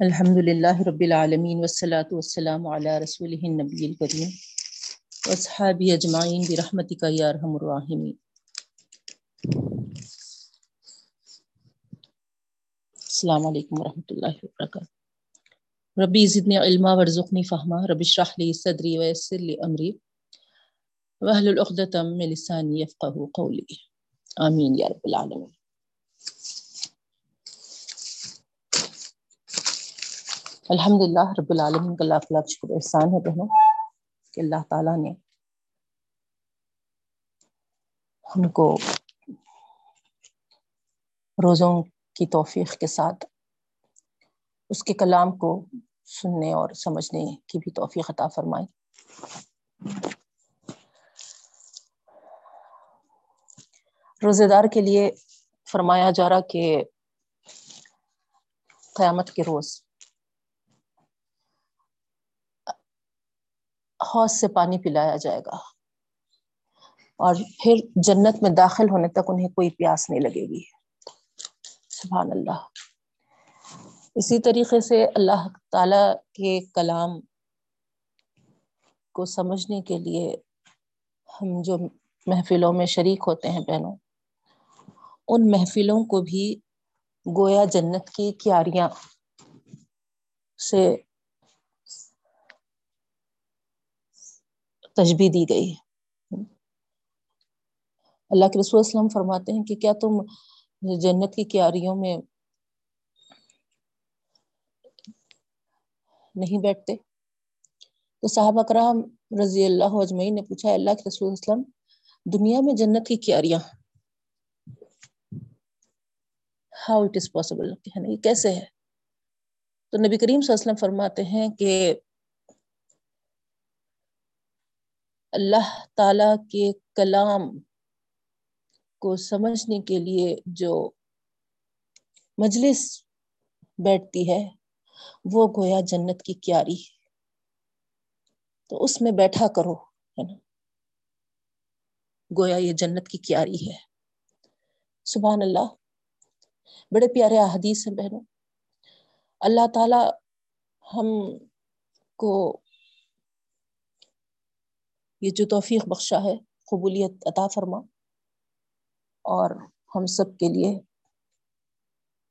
الحمد لله رب العالمين والصلاة والسلام على رسوله النبي الكريم واصحابه اجمعين برحمتك يا ارحم الراحمين السلام علیکم ورحمۃ اللہ وبرکاتہ۔ ربی زدنی علما ورزقنی فہما۔ رب اشرح لي صدری ويسر لي امری۔ واحلل عقدة من لساني يفقهوا قولي آمین یا رب العالمین۔ الحمد للہ رب العالمین کا لاکھ لاکھ شکر احسان ہے بہنوں کہ اللہ تعالیٰ نے ہم کو روزوں کی توفیق کے ساتھ اس کے کلام کو سننے اور سمجھنے کی بھی توفیق عطا فرمائی۔ روزے دار کے لیے فرمایا جا رہا کہ قیامت کے روز حوض سے پانی پلایا جائے گا۔ اور پھر جنت میں داخل ہونے تک انہیں کوئی پیاس نہیں لگے گی۔ سبحان اللہ۔ اسی طریقے سے اللہ تعالی کے کلام کو سمجھنے کے لیے ہم جو محفلوں میں شریک ہوتے ہیں بہنوں، ان محفلوں کو بھی گویا جنت کی کیاریاں سے تجبی دی گئی اللہ کے رسول اسلم فرماتے ہیں کہ کیا تم جنت کی کیاریوں میں نہیں بیٹھتے؟ تو صحابہ کرام رضی اللہ اجمعین نے پوچھا اللہ کے رسول اسلم دنیا میں جنت کی کیاریاں ہاؤ اٹ از پاسبل یہ کیسے ہے؟ تو نبی کریم صلی اللہ علیہ وسلم فرماتے ہیں کہ اللہ تعالی کے کلام کو سمجھنے کے لیے جو مجلس بیٹھتی ہے، وہ گویا جنت کی کیاری تو اس میں بیٹھا کرو، ہے نا؟ گویا یہ جنت کی کیاری ہے۔ سبحان اللہ۔ بڑے پیارے احادیث ہیں بہنوں۔ اللہ تعالی ہم کو یہ جو توفیق بخشا ہے، قبولیت عطا فرما۔ اور ہم سب کے لیے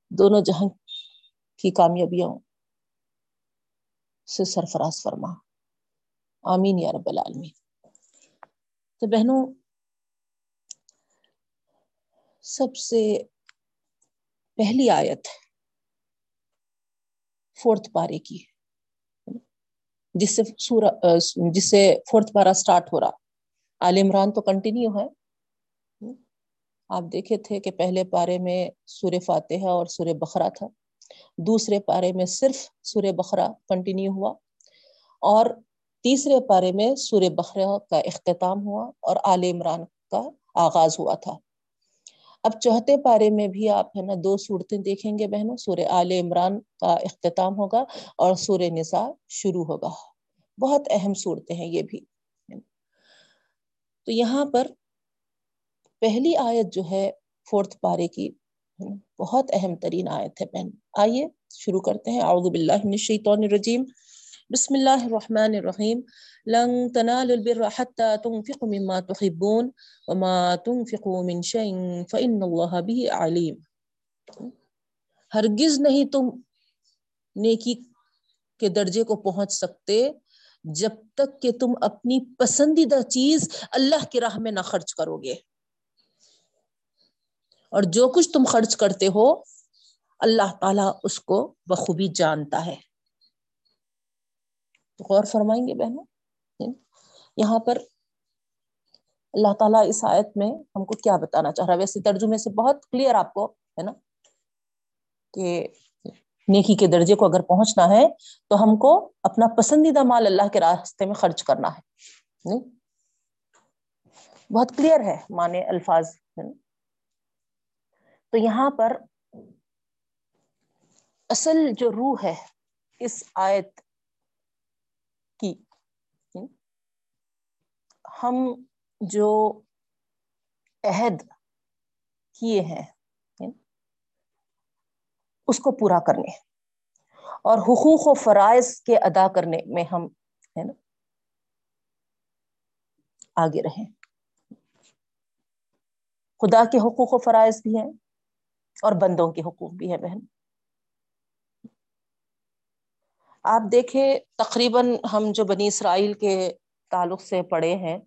دونوں جہاں کی کامیابیوں سے سرفراز فرما۔ آمین یا رب العالمین۔ تو بہنوں، سب سے پہلی آیت فورتھ پارے کی۔ جس سے سورہ جس سے فورتھ پارا سٹارٹ ہو رہا۔ عال عمران تو کنٹینیو ہے۔ آپ دیکھے تھے کہ پہلے پارے میں سور فاتحہ اور سور بخرا تھا۔ دوسرے پارے میں صرف سور بخرا کنٹینیو ہوا۔ اور تیسرے پارے میں سور بخرا کا اختتام ہوا اور آل عمران کا آغاز ہوا تھا۔ اب چوتھے پارے میں بھی آپ، ہے نا، دو صورتیں دیکھیں گے بہنوں سور آل عمران کا اختتام ہوگا اور سور نساء شروع ہوگا۔ بہت اہم صورتیں ہیں یہ بھی۔ تو یہاں پر پہلی آیت جو ہے فورتھ پارے کی بہت اہم ترین آیت ہے بہن۔ آئیے، شروع کرتے ہیں۔ اعوذ باللہ من الشیطان الرجیم۔ بسم اللہ الرحمن الرحیم. لن تنالوا البر حتى تنفقوا مما تحبون وما تنفقوا من شيء فإن الله به علیم ہرگز نہیں تم نیکی کے درجے کو پہنچ سکتے جب تک کہ تم اپنی پسندیدہ چیز اللہ کی راہ میں نہ خرچ کرو گے اور جو کچھ تم خرچ کرتے ہو، اللہ تعالیٰ اس کو بخوبی جانتا ہے۔ غور فرمائیں گے بہنوں یہاں پر اللہ تعالیٰ اس آیت میں ہم کو کیا بتانا چاہ رہا ہے؟ ویسے ترجمے سے بہت کلیئر آپ کو، ہے نا؟ کہ نیکی کے درجے کو اگر پہنچنا ہے تو ہم کو اپنا پسندیدہ مال اللہ کے راستے میں خرچ کرنا ہے بہت کلیئر ہے مانے الفاظ تو یہاں پر اصل جو روح ہے اس آیت کی ہم جو عہد کیے ہیں اس کو پورا کرنے اور حقوق و فرائض کے ادا کرنے میں ہم، ہے نا، آگے رہیں۔ خدا کے حقوق و فرائض بھی ہیں اور بندوں کے حقوق بھی ہیں، بہن۔ آپ دیکھیں، تقریباً ہم جو بنی اسرائیل کے تعلق سے پڑھے ہیں،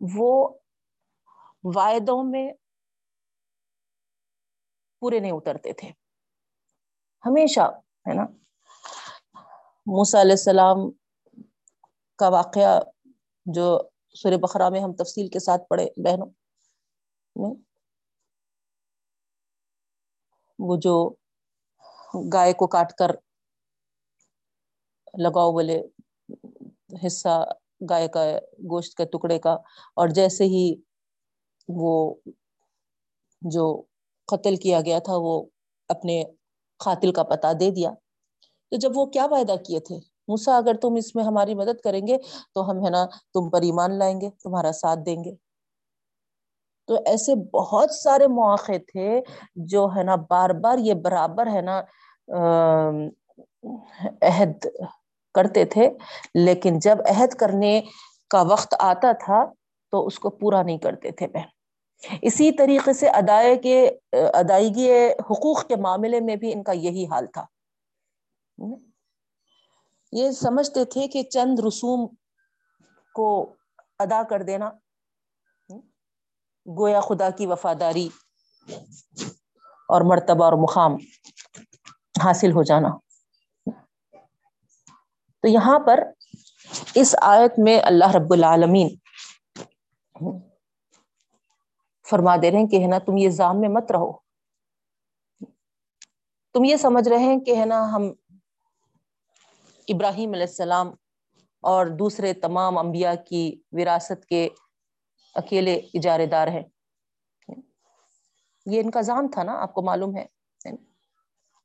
وہ واعدوں میں پورے نہیں اترتے تھے۔ ہمیشہ، ہے نا؟ موسا علیہ السلام کا واقعہ جو سور بخرا میں ہم تفصیل کے ساتھ پڑھے بہنوں وہ جو گائے کو کاٹ کر لگاؤ بولے حصہ، گائے کا گوشت کے ٹکڑے کا، اور جیسے ہی وہ جو قتل کیا گیا تھا، وہ اپنے قاتل کا پتہ دے دیا۔ تو جب وہ کیا وعدہ کیے تھے؟ موسا اگر تم اس میں ہماری مدد کریں گے تو ہم، ہے نا، تم پر ایمان لائیں گے، تمہارا ساتھ دیں گے۔ تو ایسے بہت سارے مواقع تھے جو، ہے نا، بار بار یہ برابر، ہے نا عہد کرتے تھے، لیکن جب عہد کرنے کا وقت آتا تھا تو اس کو پورا نہیں کرتے تھے بہن اسی طریقے سے ادائے کے، ادائیگی حقوق کے معاملے میں بھی ان کا یہی حال تھا۔ یہ سمجھتے تھے کہ چند رسوم کو ادا کر دینا، گویا خدا کی وفاداری اور مرتبہ اور مقام حاصل ہو جانا۔ تو یہاں پر اس آیت میں اللہ رب العالمین فرما دے رہے ہیں کہ ہے نا تم یہ زام میں مت رہو۔ تم یہ سمجھ رہے ہیں کہ ہے نا ہم ابراہیم علیہ السلام اور دوسرے تمام انبیاء کی وراثت کے اکیلے اجارے دار ہیں۔ یہ ان کا زام تھا نا، آپ کو معلوم ہے۔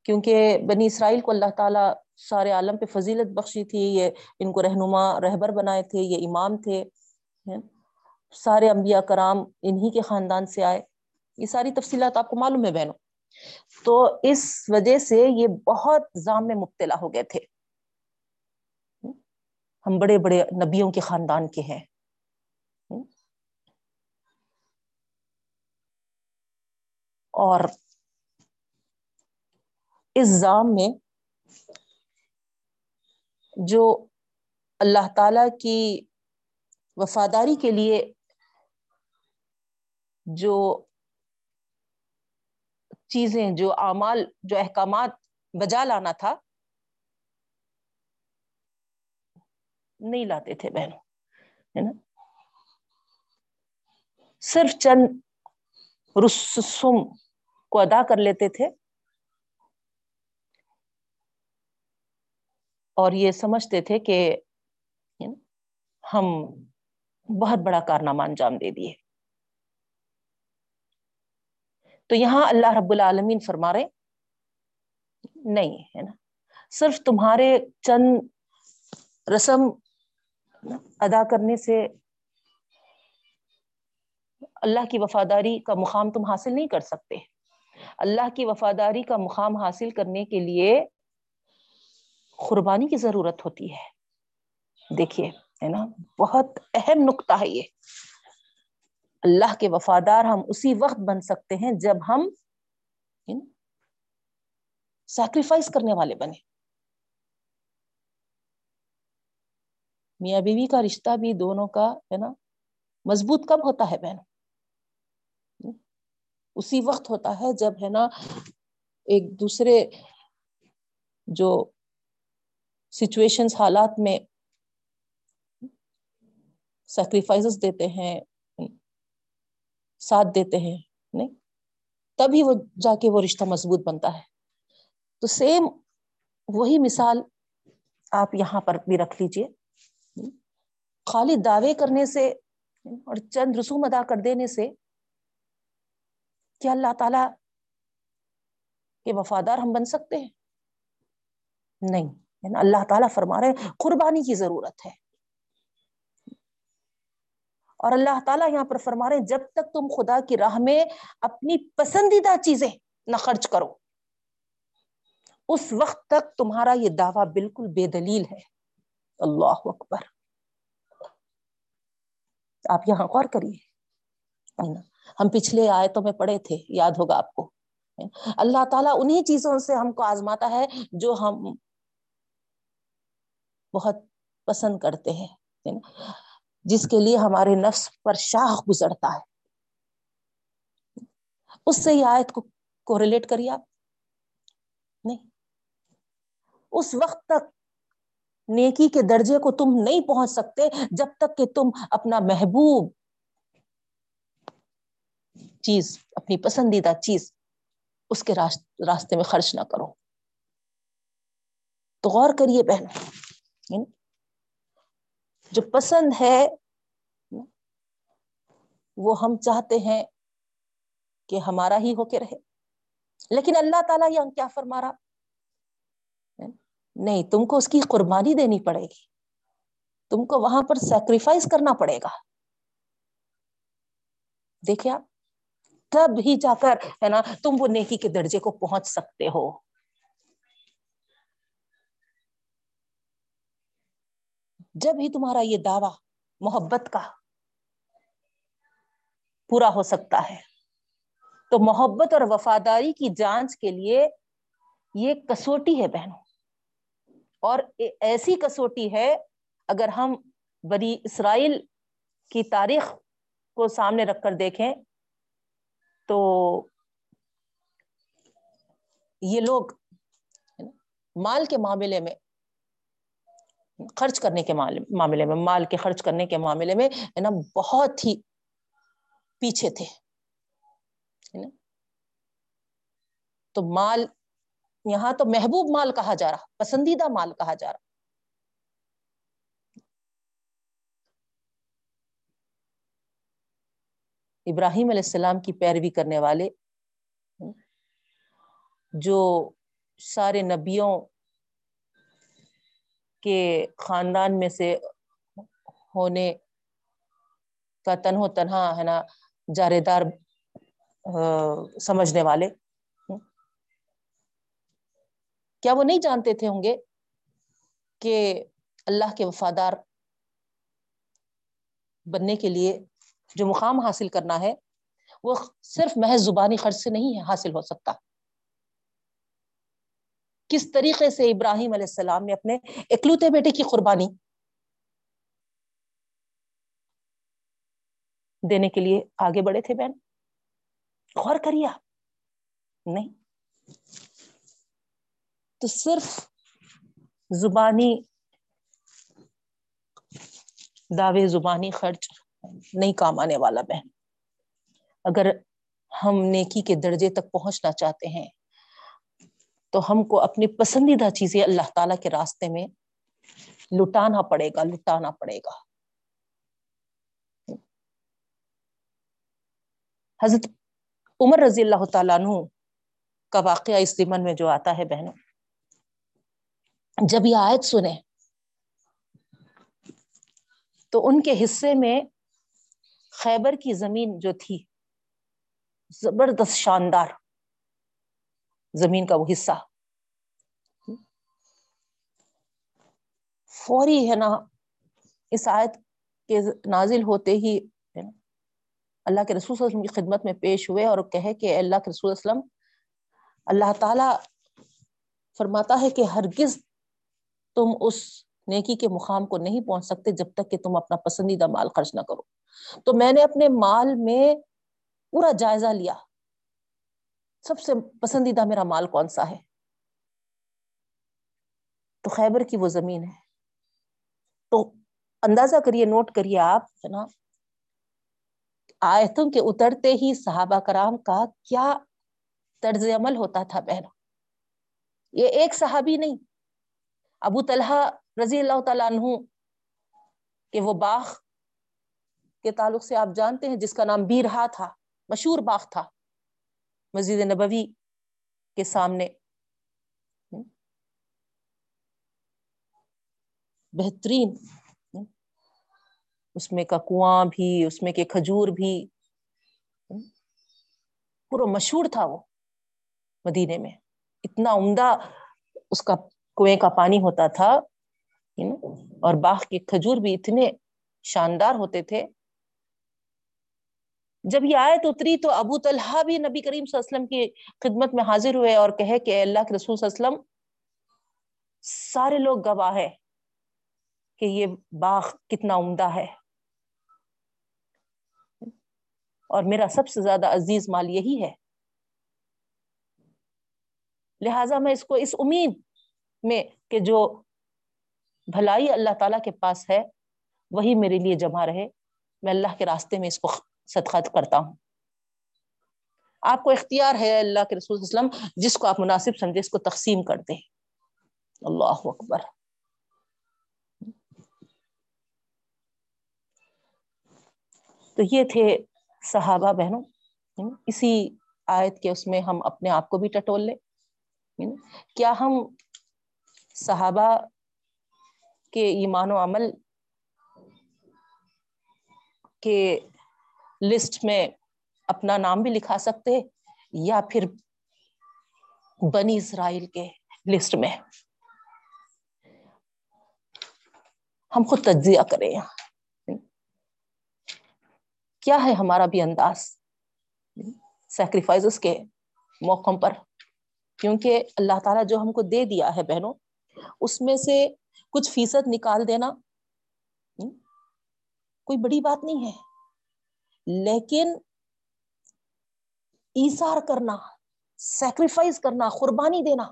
کیونکہ بنی اسرائیل کو اللہ تعالیٰ سارے عالم پہ فضیلت بخشی تھی، یہ ان کو رہنما، رہبر بنائے تھے، یہ امام تھے سارے انبیاء کرام انہی کے خاندان سے آئے۔ یہ ساری تفصیلات آپ کو معلوم ہے بہنوں۔ تو اس وجہ سے یہ بہت زام میں مبتلا ہو گئے تھے۔ ہم بڑے بڑے نبیوں کے خاندان کے ہیں۔ اور اس زام میں جو اللہ تعالی کی وفاداری کے لیے جو چیزیں، جو اعمال، جو احکامات بجا لانا تھا، نہیں لاتے تھے بہنوں، ہے نا؟ صرف چند رسوم کو ادا کر لیتے تھے۔ اور یہ سمجھتے تھے کہ ہم بہت بڑا کارنامہ انجام دے دیے۔ تو یہاں اللہ رب العالمین فرما رہے نہیں ہے نا؟ صرف تمہارے چند رسم ادا کرنے سے اللہ کی وفاداری کا مقام تم حاصل نہیں کر سکتے۔ اللہ کی وفاداری کا مقام حاصل کرنے کے لیے قربانی کی ضرورت ہوتی ہے۔ دیکھیے، ہے نا؟ بہت اہم نقطہ ہے یہ۔ اللہ کے وفادار ہم اسی وقت بن سکتے ہیں جب ہم سیکریفائس کرنے والے بنے میاں بیوی کا رشتہ بھی دونوں کا، ہے نا، مضبوط کب ہوتا ہے بہن؟ اسی وقت ہوتا ہے جب، ہے نا، ایک دوسرے جو سچویشنز حالات میں سیکریفائسز دیتے ہیں، ساتھ دیتے ہیں، نہیں؟ تبھی وہ جا کے وہ رشتہ مضبوط بنتا ہے۔ تو سیم وہی مثال آپ یہاں پر بھی رکھ لیجیے خالی دعوے کرنے سے اور چند رسوم ادا کر دینے سے کیا اللہ تعالی کے وفادار ہم بن سکتے ہیں؟ نہیں۔ یعنی اللہ تعالیٰ فرما رہے قربانی کی ضرورت ہے۔ اور اللہ تعالیٰ یہاں پر فرما رہے جب تک تم خدا کی راہ میں اپنی پسندیدہ چیزیں نہ خرچ کرو، اس وقت تک تمہارا یہ دعویٰ بالکل بے دلیل ہے۔ اللہ اکبر۔ آپ یہاں غور کریے۔ ہم پچھلے آیتوں میں پڑھے تھے، یاد ہوگا آپ کو۔ اللہ تعالیٰ انہیں چیزوں سے ہم کو آزماتا ہے جو ہم بہت پسند کرتے ہیں جس کے لیے ہمارے نفس پر شاہ گزرتا ہے۔ اس سے یہ آیت کو ریلیٹ کریے آپ؟ نہیں۔ اس وقت تک نیکی کے درجے کو تم نہیں پہنچ سکتے جب تک کہ تم اپنا محبوب چیز، اپنی پسندیدہ چیز اس کے راستے میں خرچ نہ کرو۔ تو غور کریے بہن جو پسند ہے، وہ ہم چاہتے ہیں کہ ہمارا ہی ہو کے رہے۔ لیکن اللہ تعالیٰ یہ کیا فرما رہا؟ نہیں، تم کو اس کی قربانی دینی پڑے گی۔ تم کو وہاں پر سیکریفائس کرنا پڑے گا۔ دیکھے آپ، تب ہی جا کر، ہے نا، تم وہ نیکی کے درجے کو پہنچ سکتے ہو۔ جب ہی تمہارا یہ دعوی محبت کا پورا ہو سکتا ہے، تو محبت اور وفاداری کی جانچ کے لیے یہ کسوٹی ہے بہنوں۔ اور ایسی کسوٹی ہے، اگر ہم بری اسرائیل کی تاریخ کو سامنے رکھ کر دیکھیں، تو یہ لوگ مال کے معاملے میں خرچ کرنے کے معاملے میں، مال کے خرچ کرنے کے معاملے میں نا، بہت ہی پیچھے تھے تو مال، یہاں تو محبوب مال کہا جا رہا، پسندیدہ مال کہا جا رہا۔ ابراہیم علیہ السلام کی پیروی کرنے والے، جو سارے نبیوں کے خاندان میں سے ہونے کا تنہو تنہا ہے نا جارے دار سمجھنے والے۔ کیا وہ نہیں جانتے تھے ہوں گے کہ اللہ کے وفادار بننے کے لیے جو مقام حاصل کرنا ہے، وہ صرف محض زبانی خرچ سے نہیں ہے حاصل ہو سکتا۔ کس طریقے سے ابراہیم علیہ السلام نے اپنے اکلوتے بیٹے کی قربانی دینے کے لیے آگے بڑھے تھے بہن؟ غور کریے نہیں۔ تو صرف زبانی دعوے، زبانی خرچ نہیں کام آنے والا بہن۔ اگر ہم نیکی کے درجے تک پہنچنا چاہتے ہیں تو ہم کو اپنی پسندیدہ چیزیں اللہ تعالی کے راستے میں لٹانا پڑے گا، لٹانا پڑے گا۔ حضرت عمر رضی اللہ تعالیٰ عنہ کا واقعہ اس زمن میں جو آتا ہے بہنوں، جب یہ آیت سنے تو ان کے حصے میں خیبر کی زمین جو تھی، زبردست شاندار۔ زمین کا وہ حصہ۔ فوری ہے نا، اس آیت کے نازل ہوتے ہی اللہ کے رسول صلی اللہ علیہ وسلم کی خدمت میں پیش ہوئے اور کہے کہ اللہ کے رسول وسلم، اللہ تعالی فرماتا ہے کہ ہرگز تم اس نیکی کے مقام کو نہیں پہنچ سکتے جب تک کہ تم اپنا پسندیدہ مال خرچ نہ کرو۔ تو میں نے اپنے مال میں پورا جائزہ لیا۔ سب سے پسندیدہ میرا مال کون سا ہے؟ تو خیبر کی وہ زمین ہے۔ تو اندازہ کریے، نوٹ کریے آپ ہے نا آیتوں کے اترتے ہی صحابہ کرام کا کیا طرز عمل ہوتا تھا بہنوں یہ ایک صحابی نہیں۔ ابو طلحہ رضی اللہ تعالیٰ عنہ کہ وہ باغ کے تعلق سے آپ جانتے ہیں، جس کا نام بیرہا تھا، مشہور باغ تھا۔ مسجد نبوی کے سامنے۔ بہترین۔ اس میں کا کنواں بھی، اس میں کے کھجور بھی۔ پورا مشہور تھا وہ مدینے میں۔ اتنا عمدہ اس کا کنویں کا پانی ہوتا تھا، اور باغ کے کھجور بھی اتنے شاندار ہوتے تھے۔ جب یہ آیت اتری تو ابو طلحہ بھی نبی کریم صلی اللہ علیہ وسلم کی خدمت میں حاضر ہوئے اور کہے کہ اللہ کے رسول صلی اللہ علیہ وسلم، سارے لوگ گواہ ہے کہ یہ باغ کتنا عمدہ ہے۔ اور میرا سب سے زیادہ عزیز مال یہی ہے۔ لہذا میں اس کو اس امید میں کہ جو بھلائی اللہ تعالیٰ کے پاس ہے، وہی میرے لیے جمع رہے۔ میں اللہ کے راستے میں اس کو صدقات کرتا ہوں۔ آپ کو اختیار ہے اللہ کے رسول وسلم جس کو آپ مناسب سمجھے اس کو تقسیم کر دیں اللہ اکبر۔ تو یہ تھے صحابہ بہنوں۔ اسی آیت کے اس میں ہم اپنے آپ کو بھی ٹٹول لیں۔ کیا ہم صحابہ کے ایمان و عمل کے لسٹ میں اپنا نام بھی لکھا سکتے یا پھر بنی اسرائیل کے لسٹ میں۔ ہم خود تجزیہ کریں۔ کیا ہے ہمارا بھی انداز سیکریفائز کے موقع پر؟ کیونکہ اللہ تعالیٰ جو ہم کو دے دیا ہے بہنوں، اس میں سے کچھ فیصد نکال دینا۔ کوئی بڑی بات نہیں ہے۔ لیکن ایسار کرنا سیکریفائز کرنا، قربانی دینا،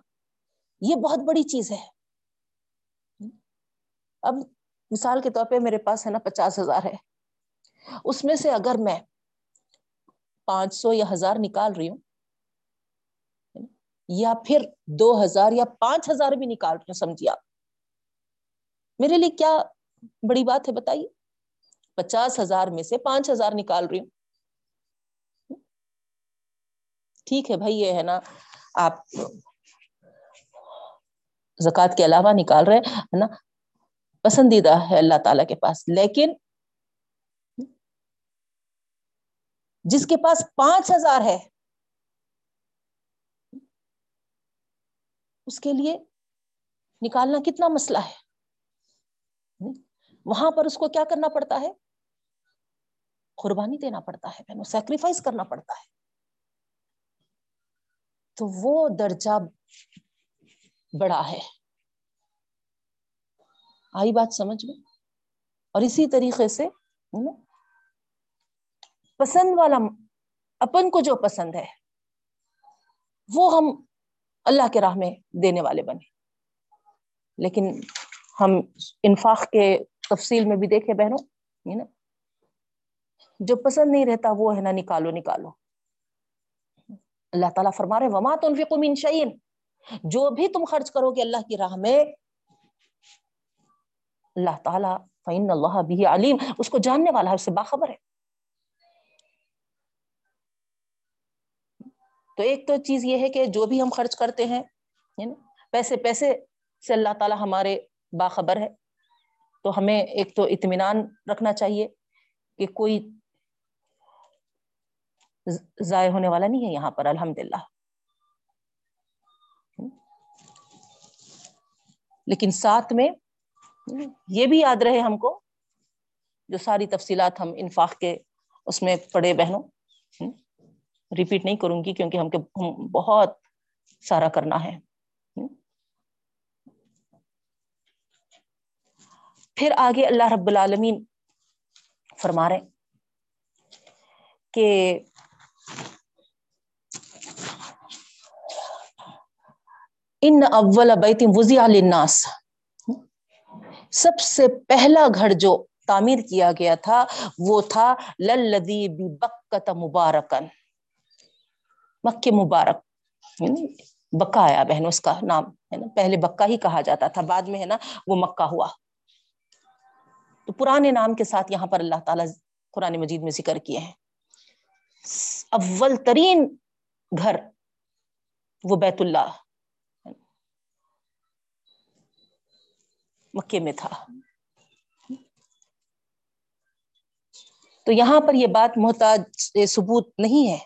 یہ بہت بڑی چیز ہے۔ اب مثال کے طور پہ میرے پاس ہے نا پچاس ہزار ہے۔ اس میں سے اگر میں پانچ سو یا ہزار نکال رہی ہوں، یا پھر دو ہزار یا پانچ ہزار بھی نکال رہی ہوں، سمجھیے آپ۔ میرے لیے کیا بڑی بات ہے بتائیے؟ پچاس ہزار میں سے پانچ ہزار نکال رہی ہوں۔ ٹھیک ہے بھائی، یہ ہے نا، آپ زکوٰۃ کے علاوہ نکال رہے ہے نا؟ پسندیدہ ہے اللہ تعالی کے پاس۔ لیکن جس کے پاس پانچ ہزار ہے، اس کے لیے نکالنا کتنا مسئلہ ہے؟ وہاں پر اس کو کیا کرنا پڑتا ہے؟ قربانی دینا پڑتا ہے بہنوں سیکریفائز کرنا پڑتا ہے۔ تو وہ درجہ بڑا ہے۔ آئی بات سمجھ میں؟ اور اسی طریقے سے پسند والا اپن کو جو پسند ہے، وہ ہم اللہ کے راہ میں دینے والے بنے لیکن ہم انفاق کے تفصیل میں بھی دیکھے بہنوں جو پسند نہیں رہتا وہ ہے نا نکالو نکالو۔ اللہ تعالیٰ فرما رہے وما تنفقوا من شعین جو بھی تم خرچ کرو گے اللہ کی راہ میں۔ اللہ تعالیٰ فعین اللہ بھی علیم اس کو جاننے والا ہے، اس سے باخبر ہے۔ تو ایک تو چیز یہ ہے کہ جو بھی ہم خرچ کرتے ہیں پیسے پیسے سے اللہ تعالیٰ ہمارے باخبر ہے۔ تو ہمیں ایک تو اطمینان رکھنا چاہیے کہ کوئی ضائع ہونے والا نہیں ہے یہاں پر الحمد للہ لیکن ساتھ میں یہ بھی یاد رہے ہم کو جو ساری تفصیلات ہم انفاق کے اس میں پڑے بہنوں ریپیٹ نہیں کروں گی کیونکہ ہم کے بہت سارا کرنا ہے۔ پھر آگے اللہ رب العالمین فرما رہے کہ ان اول بیت وزی للناس۔ سب سے پہلا گھر جو تعمیر کیا گیا تھا، وہ تھا، للذی ببکت مبارکن مکہ مبارک یعنی بکا آیا بہن، اس کا نام، ہے نا؟ پہلے بکا ہی کہا جاتا تھا، بعد میں، ہے نا، وہ مکہ ہوا۔ تو پرانے نام کے ساتھ یہاں پر اللہ تعالیٰ قرآن مجید میں ذکر کیے ہیں۔ اول ترین گھر وہ بیت اللہ۔ مکے میں تھا۔ تو یہاں پر یہ بات محتاج ثبوت نہیں ہے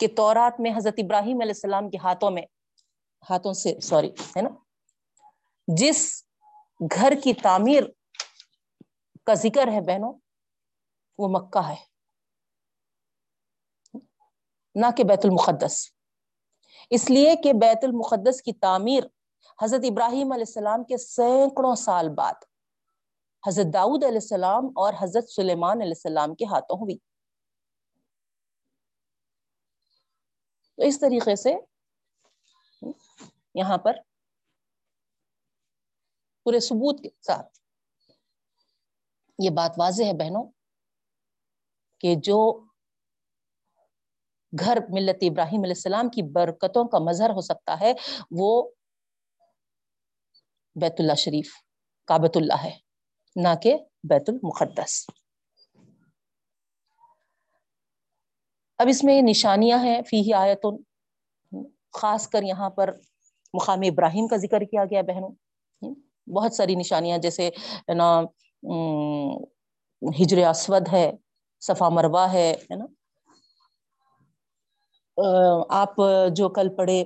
کہ تورات میں حضرت ابراہیم علیہ السلام کے ہاتھوں میں، ہاتھوں سے، سوری، ہے نا؟ جس گھر کی تعمیر کا ذکر ہے بہنوں، وہ مکہ ہے۔ نہ کہ بیت المقدس۔ اس لیے کہ بیت المقدس کی تعمیر حضرت ابراہیم علیہ السلام کے سینکڑوں سال بعد حضرت داؤد علیہ السلام اور حضرت سلیمان علیہ السلام کے ہاتھوں ہوئی۔ تو اس طریقے سے یہاں پر پورے ثبوت کے ساتھ یہ بات واضح ہے بہنوں کہ جو گھر ملت ابراہیم علیہ السلام کی برکتوں کا مظہر ہو سکتا ہے، وہ بیت اللہ شریف کابت اللہ ہے، نہ کہ بیت المقدس۔ اب اس میں نشانیاں ہیں فی آیت خاص کر یہاں پر مقام ابراہیم کا ذکر کیا گیا بہنوں۔ بہت ساری نشانیاں، جیسے نا ہجر اسود ہے، صفا مروا ہے نا۔ آپ جو کل پڑھے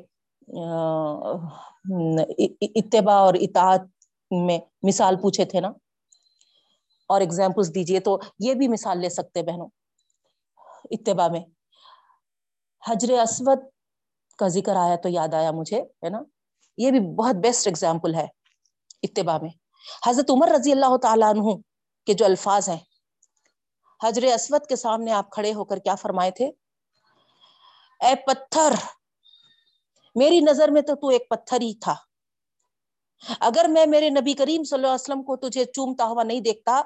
اتباع اور اطاعت میں مثال پوچھے تھے نا۔ اور ایگزامپلس دیجیے تو یہ بھی مثال لے سکتے بہنوں۔ اتباع میں۔ حجر اسود کا ذکر آیا تو یاد آیا مجھے، ہے نا؟ یہ بھی بہت بیسٹ ایگزامپل ہے اتباع میں۔ حضرت عمر رضی اللہ تعالیٰ عنہ کے جو الفاظ ہیں۔ حجر اسود کے سامنے آپ کھڑے ہو کر کیا فرمائے تھے؟ اے پتھر میری نظر میں تو تو ایک پتھر ہی تھا۔ اگر میں میرے نبی کریم صلی اللہ علیہ وسلم کو تجھے چومتا ہوا نہیں دیکھتا،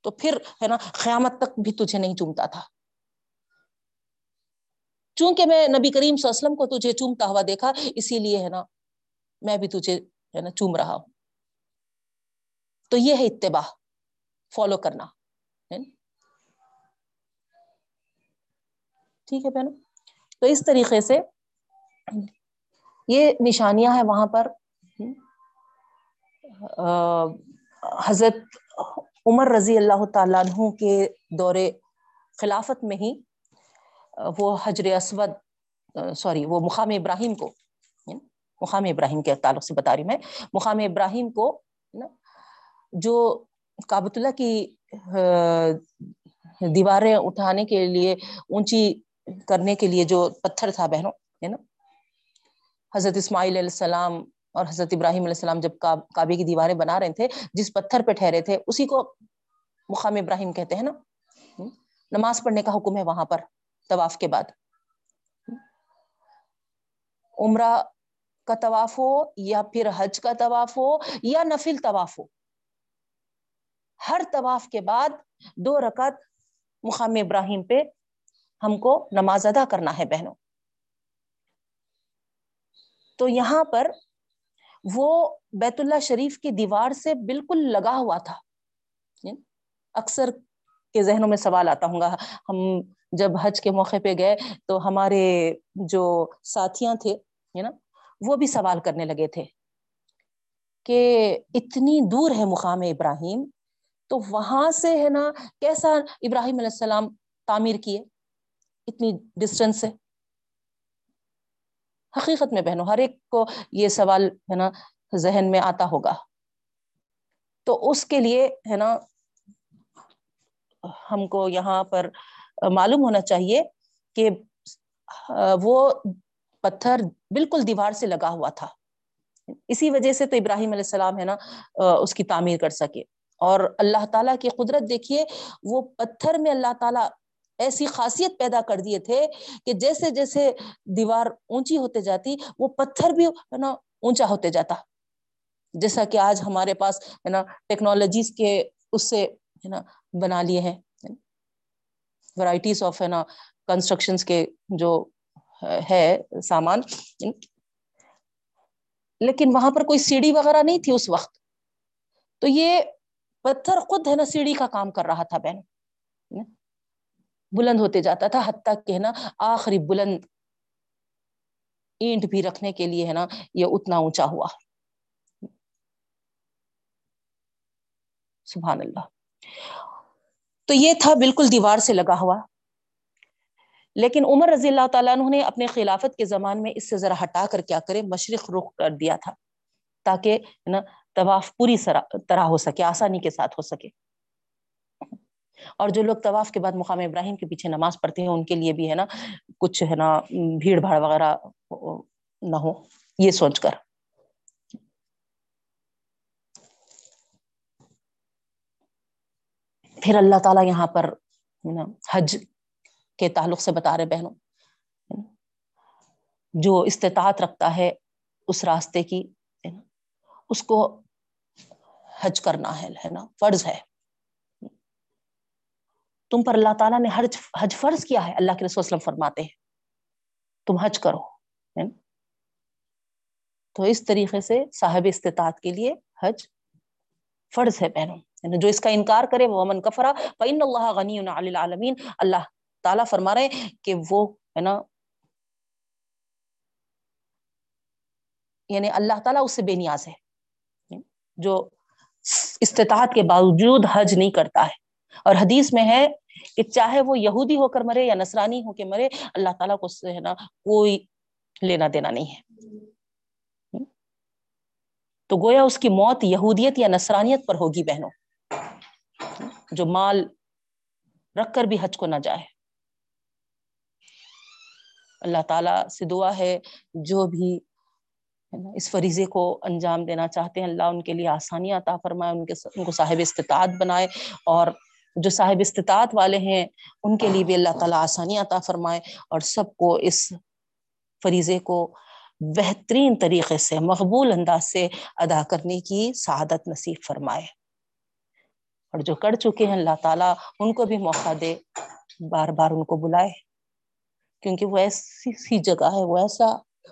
تو پھر ہے نا، قیامت تک بھی تجھے نہیں چومتا تھا۔ چونکہ میں نبی کریم صلی اللہ علیہ وسلم کو تجھے چومتا ہوا دیکھا، اسی لیے ہے نا میں بھی تجھے ہے نا چوم رہا ہوں۔ تو یہ ہے اتباع فالو کرنا۔ ٹھیک ہے بہنوں؟ تو اس طریقے سے یہ نشانیاں ہیں وہاں پر۔ حضرت عمر رضی اللہ تعالیٰ عنہ کے دور خلافت میں ہی وہ حجر اسود سوری، وہ مقام ابراہیم کو مقام ابراہیم کے تعلق سے بتا رہی میں، مقام ابراہیم کو جو کابت اللہ کی دیواریں اٹھانے کے لیے، اونچی کرنے کے لیے جو پتھر تھا بہنوں، ہے نا حضرت اسماعیل علیہ السلام اور حضرت ابراہیم علیہ السلام جب کعبے کی دیواریں بنا رہے تھے، جس پتھر پہ ٹھہرے تھے، اسی کو مقام ابراہیم کہتے ہیں نا؟ نماز پڑھنے کا حکم ہے وہاں پر، طواف کے بعد۔ عمرہ کا طواف ہو یا پھر حج کا طواف ہو یا نفل طواف ہو، ہر طواف کے بعد دو رکعت مقام ابراہیم پہ ہم کو نماز ادا کرنا ہے بہنوں۔ تو یہاں پر وہ بیت اللہ شریف کی دیوار سے بالکل لگا ہوا تھا۔ یعنی اکثر کے ذہنوں میں سوال آتا ہوں گا، ہم جب حج کے موقع پہ گئے تو ہمارے جو ساتھیاں تھے یعنی نا، وہ بھی سوال کرنے لگے تھے کہ اتنی دور ہے مقام ابراہیم، تو وہاں سے ہے نا، کیسا ابراہیم علیہ السلام تعمیر کیے؟ اتنی ڈسٹینس سے۔ حقیقت میں بہنوں، ہر ایک کو یہ سوال، ہے نا، ذہن میں آتا ہوگا۔ تو اس کے لیے، ہے نا، ہم کو یہاں پر معلوم ہونا چاہیے کہ وہ پتھر بالکل دیوار سے لگا ہوا تھا۔ اسی وجہ سے تو ابراہیم علیہ السلام، ہے نا اس کی تعمیر کر سکے۔ اور اللہ تعالیٰ کی قدرت دیکھیے، وہ پتھر میں اللہ تعالیٰ ایسی خاصیت پیدا کر دیے تھے کہ جیسے جیسے دیوار اونچی ہوتے جاتی، وہ پتھر بھی ہے نا اونچا ہوتے جاتا۔ جیسا کہ آج ہمارے پاس ہے نا ٹیکنالوجیز کے اس سے ہے نا بنا لیے ہیں۔ ورائٹیز آف ہے نا کنسٹرکشن کے جو ہے سامان۔ لیکن وہاں پر کوئی سیڑھی وغیرہ نہیں تھی اس وقت۔ تو یہ پتھر خود ہے نا سیڑھی کا کام کر رہا تھا بہن۔ بلند ہوتے جاتا تھا، حتیٰ کہ ہے نا، آخری بلند اینٹ بھی رکھنے کے لیے ہے نا، یہ اتنا اونچا ہوا۔ سبحان اللہ۔ تو یہ تھا، بالکل دیوار سے لگا ہوا۔ لیکن عمر رضی اللہ تعالیٰ عنہ نے اپنے خلافت کے زمان میں اس سے ذرا ہٹا کر کیا کرے، مشرق رخ کر دیا تھا، تاکہ نا، طواف پوری طرح ہو سکے، آسانی کے ساتھ ہو سکے۔ اور جو لوگ طواف کے بعد مقام ابراہیم کے پیچھے نماز پڑھتے ہیں، ان کے لیے بھی ہے نا، کچھ ہے نا، بھیڑ بھاڑ وغیرہ نہ ہو، یہ سوچ کر۔ پھر اللہ تعالیٰ یہاں پر حج کے تعلق سے بتا رہے بہنوں۔ جو استطاعت رکھتا ہے اس راستے کی اس کو حج کرنا ہے نا، فرض ہے۔ تم پر اللہ تعالیٰ نے حج حج فرض کیا ہے، اللہ کے رسول وسلم فرماتے ہیں۔ تم حج کرو تو اس طریقے سے صاحب استطاعت کے لیے حج فرض ہے بہنوں۔ یعنی جو اس کا انکار کرے، وہ امن کفرا فعین اللہ غنی العالمین اللہ تعالیٰ فرما رہے کہ وہ، ہے نا یعنی اللہ تعالیٰ اس سے بے نیاز ہے۔ جو استطاعت کے باوجود حج نہیں کرتا ہے۔ اور حدیث میں ہے کہ چاہے وہ یہودی ہو کر مرے یا نصرانی ہو کے مرے، اللہ تعالیٰ کو ہے نا کوئی لینا دینا نہیں ہے۔ تو گویا اس کی موت یہودیت یا نصرانیت پر ہوگی بہنوں۔ جو مال رکھ کر بھی حج کو نہ جائے۔ اللہ تعالیٰ سے دعا ہے، جو بھی اس فریضے کو انجام دینا چاہتے ہیں، اللہ ان کے لیے آسانیاں عطا فرمائے، ان کے ان کو صاحب استطاعت بنائے اور جو صاحب استطاعت والے ہیں، ان کے لیے بھی اللہ تعالیٰ آسانی عطا فرمائے اور سب کو اس فریضے کو بہترین طریقے سے، مقبول انداز سے ادا کرنے کی سعادت نصیب فرمائے۔ اور جو کر چکے ہیں اللہ تعالیٰ، ان کو بھی موقع دے، بار بار ان کو بلائے۔ کیونکہ وہ ایسی سی جگہ ہے، وہ ایسا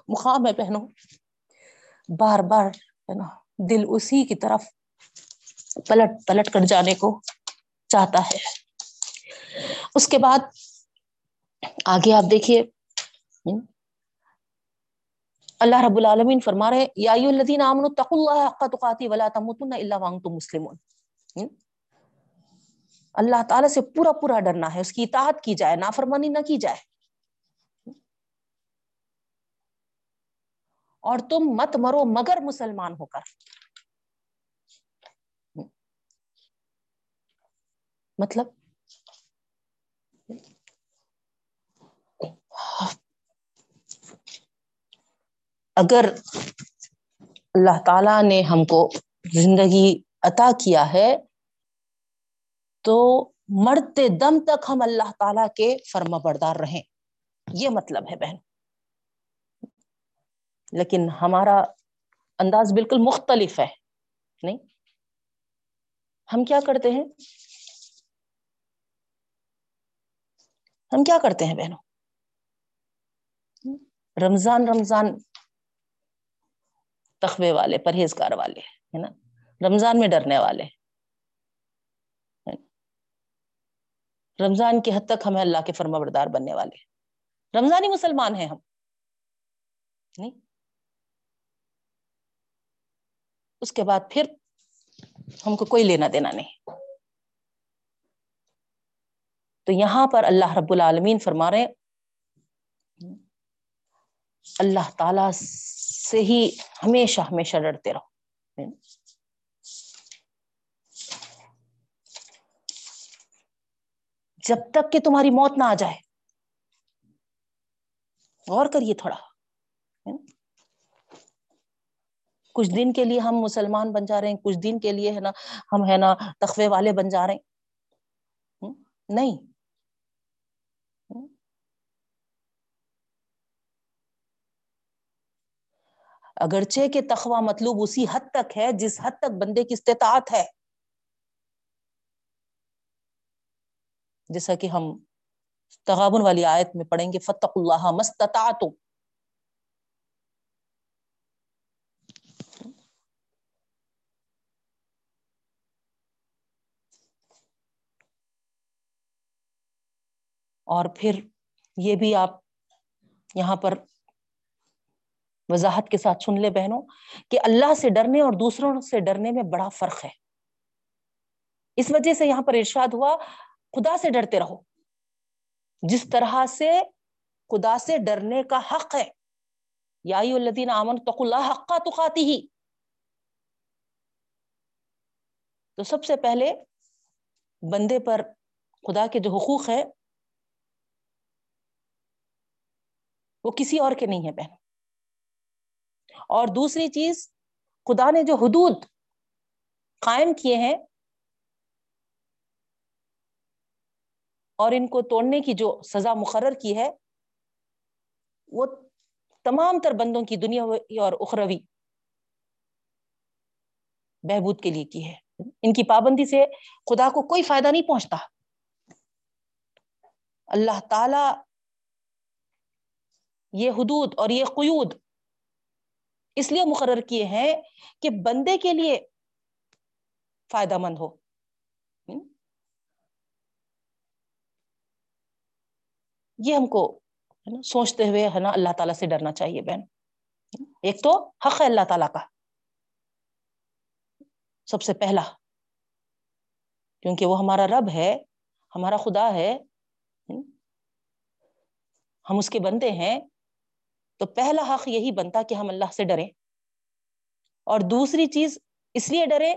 مقام ہے بہنوں۔ بار بار ہے نا دل اسی کی طرف پلٹ پلٹ کر جانے کو۔ چاہتا ہے۔ اس کے بعد آگے آپ دیکھیے۔ اللہ رب العالمین فرما رہے یا الذین آمنوا اتقوا اللہ حق تقاتی ولا تموتن الا وانتم مسلمون۔ اللہ تعالیٰ سے پورا پورا ڈرنا ہے، اس کی اطاعت کی جائے، نافرمانی نہ کی جائے۔ اور تم مت مرو مگر مسلمان ہو کر۔ مطلب اگر اللہ تعالی نے ہم کو زندگی عطا کیا ہے، تو مرتے دم تک ہم اللہ تعالی کے فرما بردار رہیں۔ یہ مطلب ہے بہن۔ لیکن ہمارا انداز بالکل مختلف ہے، نہیں؟ ہم کیا کرتے ہیں؟ ہم کیا کرتے ہیں بہنوں؟ رمضان رمضان تخوے والے، پرہیزگار والے، ہے نا؟ رمضان میں ڈرنے والے۔ رمضان کی حد تک ہمیں اللہ کے فرما بردار بننے والے۔ رمضانی مسلمان ہیں ہم۔ نہیں؟ اس کے بعد پھر ہم کو کوئی لینا دینا نہیں۔ تو یہاں پر اللہ رب العالمین فرما رہے اللہ تعالی سے ہی ہمیشہ ہمیشہ ڈرتے رہو۔ جب تک کہ تمہاری موت نہ آ جائے، غور کریے تھوڑا۔ کچھ دن کے لیے ہم مسلمان بن جا رہے ہیں، کچھ دن کے لیے ہے نا، ہم ہے نا تخوے والے بن جا رہے ہیں۔ نہیں اگرچہ کہ تخوا مطلوب اسی حد تک ہے جس حد تک بندے کی استطاعت ہے۔ جیسا کہ ہم تغابن والی آیت میں پڑھیں گے فتق اللہ مستطاعت اور پھر یہ بھی آپ یہاں پر وضاحت کے ساتھ سن لے بہنوں کہ اللہ سے ڈرنے اور دوسروں سے ڈرنے میں بڑا فرق ہے۔ اس وجہ سے یہاں پر ارشاد ہوا، خدا سے ڈرتے رہو۔ جس طرح سے خدا سے ڈرنے کا حق ہے۔ یا الدین امن تو اللہ حقا تو خاتی ہی تو سب سے پہلے بندے پر خدا کے جو حقوق ہے وہ کسی اور کے نہیں ہے بہن۔ اور دوسری چیز، خدا نے جو حدود قائم کیے ہیں اور ان کو توڑنے کی جو سزا مقرر کی ہے، وہ تمام تر بندوں کی دنیا اور اخروی بہبود کے لیے کی ہے۔ ان کی پابندی سے خدا کو کوئی فائدہ نہیں پہنچتا۔ اللہ تعالی یہ حدود اور یہ قیود اس لیے مقرر کیے ہیں کہ بندے کے لیے فائدہ مند ہو۔ یہ ہم کو سوچتے ہوئے ہے نا اللہ تعالیٰ سے ڈرنا چاہیے بہن۔ ایک تو حق ہے اللہ تعالیٰ کا۔ سب سے پہلا، کیونکہ وہ ہمارا رب ہے، ہمارا خدا ہے۔ ہم اس کے بندے ہیں۔ تو پہلا حق یہی بنتا کہ ہم اللہ سے ڈریں۔ اور دوسری چیز اس لیے ڈرے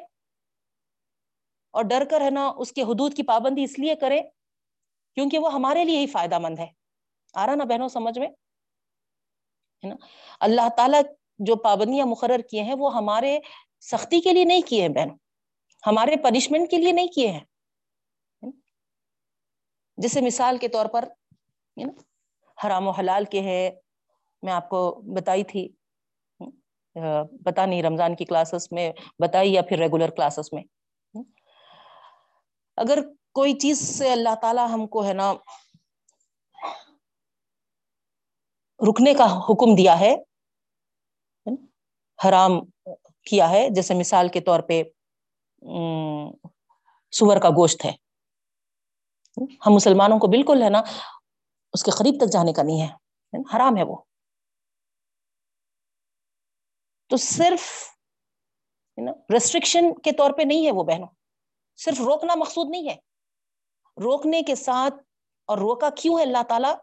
اور ڈر کر ہے نا اس کے حدود کی پابندی اس لیے کرے کیونکہ وہ ہمارے لیے ہی فائدہ مند ہے۔ آ رہا نا بہنوں سمجھ میں؟ نا؟ اللہ تعالیٰ جو پابندیاں مقرر کیے ہیں وہ ہمارے سختی کے لیے نہیں کیے ہیں بہن ہمارے پنشمنٹ کے لیے نہیں کیے ہیں۔ جیسے مثال کے طور پر حرام و حلال کے ہے میں آپ کو بتائی تھی پتا نہیں رمضان کی کلاسز میں بتائی یا پھر ریگولر کلاسز میں۔ اگر کوئی چیز سے اللہ تعالی ہم کو ہے نا رکنے کا حکم دیا ہے، حرام کیا ہے، جیسے مثال کے طور پہ سور کا گوشت ہے۔ ہم مسلمانوں کو بالکل ہے نا اس کے قریب تک جانے کا نہیں ہے، حرام ہے وہ۔ تو صرف ریسٹرکشن کے طور پہ نہیں ہے وہ بہنوں. صرف روکنا مقصود نہیں ہے. روکنے کے ساتھ، اور روکا کیوں ہے اللہ تعالیٰ؟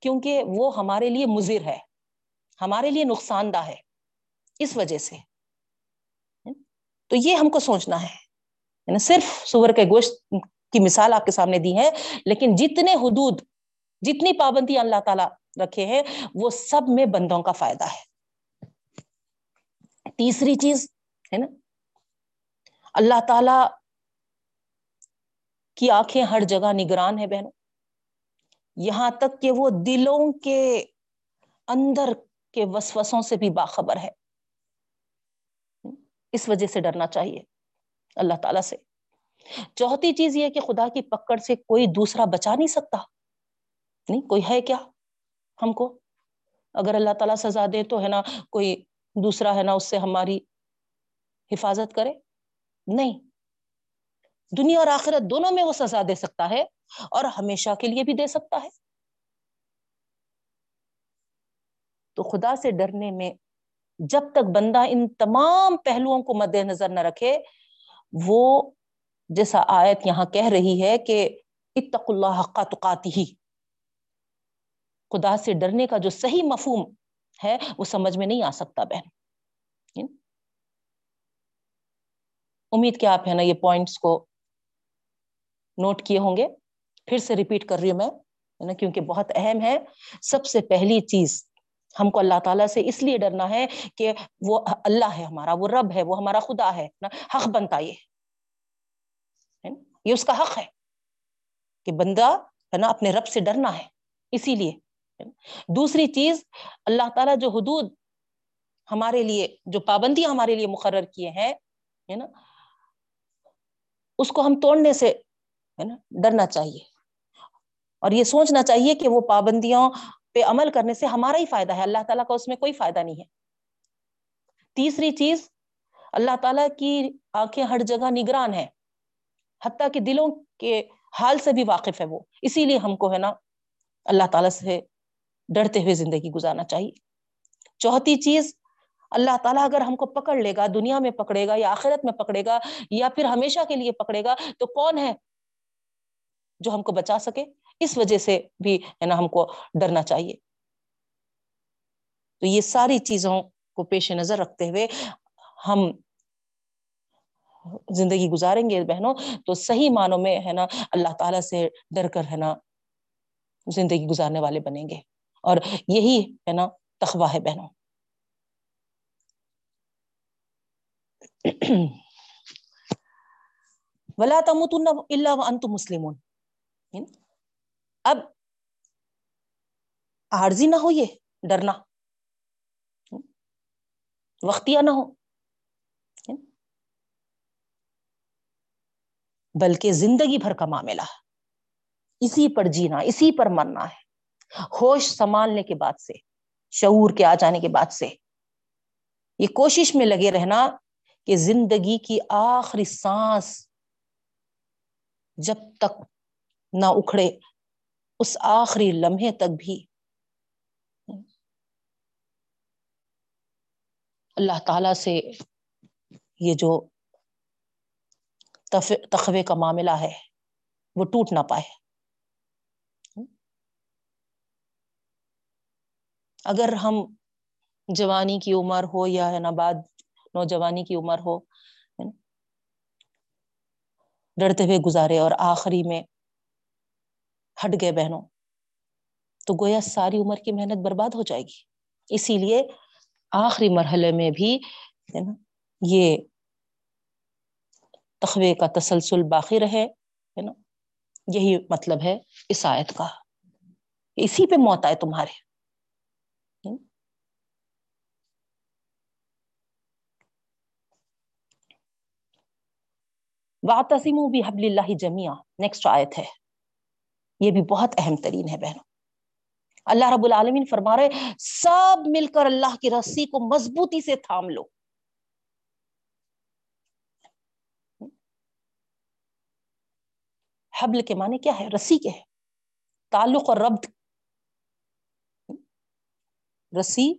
کیونکہ وہ ہمارے لیے مضر ہے. ہمارے لیے نقصان دہ ہے. اس وجہ سے. تو یہ ہم کو سوچنا ہے. صرف سور کے گوشت کی مثال آپ کے سامنے دی ہے، لیکن جتنے حدود، جتنی پابندی اللہ تعالیٰ رکھے ہیں، وہ سب میں بندوں کا فائدہ ہے. تیسری چیز، ہے نا؟ اللہ تعالی کی آنکھیں ہر جگہ نگران ہے بہنوں۔ یہاں تک کہ وہ دلوں کے اندر کے وسوسوں سے بھی باخبر ہے۔ اس وجہ سے ڈرنا چاہیے اللہ تعالی سے۔ چوتھی چیز یہ کہ خدا کی پکڑ سے کوئی دوسرا بچا نہیں سکتا۔ نہیں، کوئی ہے کیا ہم کو؟ اگر اللہ تعالیٰ سزا دے تو، ہے نا، کوئی دوسرا ہے نا اس سے ہماری حفاظت کرے؟ نہیں۔ دنیا اور آخرت دونوں میں وہ سزا دے سکتا ہے اور ہمیشہ کے لیے بھی دے سکتا ہے۔ تو خدا سے ڈرنے میں جب تک بندہ ان تمام پہلوؤں کو مد نظر نہ رکھے، وہ جیسا آیت یہاں کہہ رہی ہے کہ اتق اللہ حقا تقاتی ہی خدا سے ڈرنے کا جو صحیح مفہوم ہے، وہ سمجھ میں نہیں آ سکتا بہن۔ امید کیا آپ ہے نا یہ پوائنٹس کو نوٹ کیے ہوں گے؟ پھر سے ریپیٹ کر رہی ہوں میں کیونکہ بہت اہم ہے۔ سب سے پہلی چیز ہم کو اللہ تعالیٰ سے اس لیے ڈرنا ہے کہ وہ اللہ ہے ہمارا، وہ رب ہے، وہ ہمارا خدا ہے نا؟ حق بنتا یہ۔ یہ اس کا حق ہے کہ بندہ ہے نا اپنے رب سے ڈرنا ہے، اسی لیے۔ دوسری چیز، اللہ تعالیٰ جو حدود ہمارے لیے، جو پابندیاں ہمارے لیے مقرر کیے ہیں نا، اس کو ہم توڑنے سے، ہے نا، ڈرنا چاہیے۔ اور یہ سوچنا چاہیے کہ وہ پابندیوں پہ عمل کرنے سے ہمارا ہی فائدہ ہے، اللہ تعالیٰ کا اس میں کوئی فائدہ نہیں ہے۔ تیسری چیز، اللہ تعالیٰ کی آنکھیں ہر جگہ نگران ہے حتیٰ کہ دلوں کے حال سے بھی واقف ہے وہ۔ اسی لیے ہم کو، ہے نا، اللہ تعالیٰ سے ڈرتے ہوئے زندگی گزارنا چاہیے۔ چوتھی چیز، اللہ تعالیٰ اگر ہم کو پکڑ لے گا، دنیا میں پکڑے گا یا آخرت میں پکڑے گا یا پھر ہمیشہ کے لیے پکڑے گا، تو کون ہے جو ہم کو بچا سکے؟ اس وجہ سے بھی ہے نا ہم کو ڈرنا چاہیے۔ تو یہ ساری چیزوں کو پیش نظر رکھتے ہوئے ہم زندگی گزاریں گے بہنوں، تو صحیح معنوں میں ہے نا اللہ تعالی سے ڈر کر ہے نا زندگی گزارنے والے بنیں گے۔ اور یہی ہے نا تخوا ہے بہنوں۔ ولا تموتن الا وانتم مسلمون۔ یعنی اب عارضی نہ ہو یہ، ڈرنا۔ وقتیا نہ ہو۔ بلکہ زندگی بھر کا معاملہ۔ اسی پر جینا، اسی پر مرنا ہے۔ ہوش سنبھالنے کے بعد سے، شعور کے آ جانے کے بعد سے۔ یہ کوشش میں لگے رہنا کہ زندگی کی آخری سانس جب تک نہ اکھڑے، اس آخری لمحے تک بھی۔ اللہ تعالی سے یہ جو تخوے کا معاملہ ہے، وہ ٹوٹ نہ پائے۔ اگر ہم جوانی کی عمر ہو یا ہے نا بعد نوجوانی کی عمر ہو ڈرتے ہوئے گزارے اور آخری میں ہٹ گئے بہنوں، تو گویا ساری عمر کی محنت برباد ہو جائے گی۔ اسی لیے آخری مرحلے میں بھی ہے نا یہ تخوے کا تسلسل باقی رہے، ہے نا، یہی مطلب ہے اس آیت کا۔ اسی پہ موت آئے تمہارے۔ واتسیم بھی حبل اللہ جمیا نیکسٹ آیت ہے۔ یہ بھی بہت اہم ترین ہے بہنوں۔ اللہ رب العالمین فرما رہے سب مل کر اللہ کی رسی کو مضبوطی سے تھام لو۔ حبل کے معنی کیا ہے؟ رسی کے ہے تعلق اور ربط۔ رسی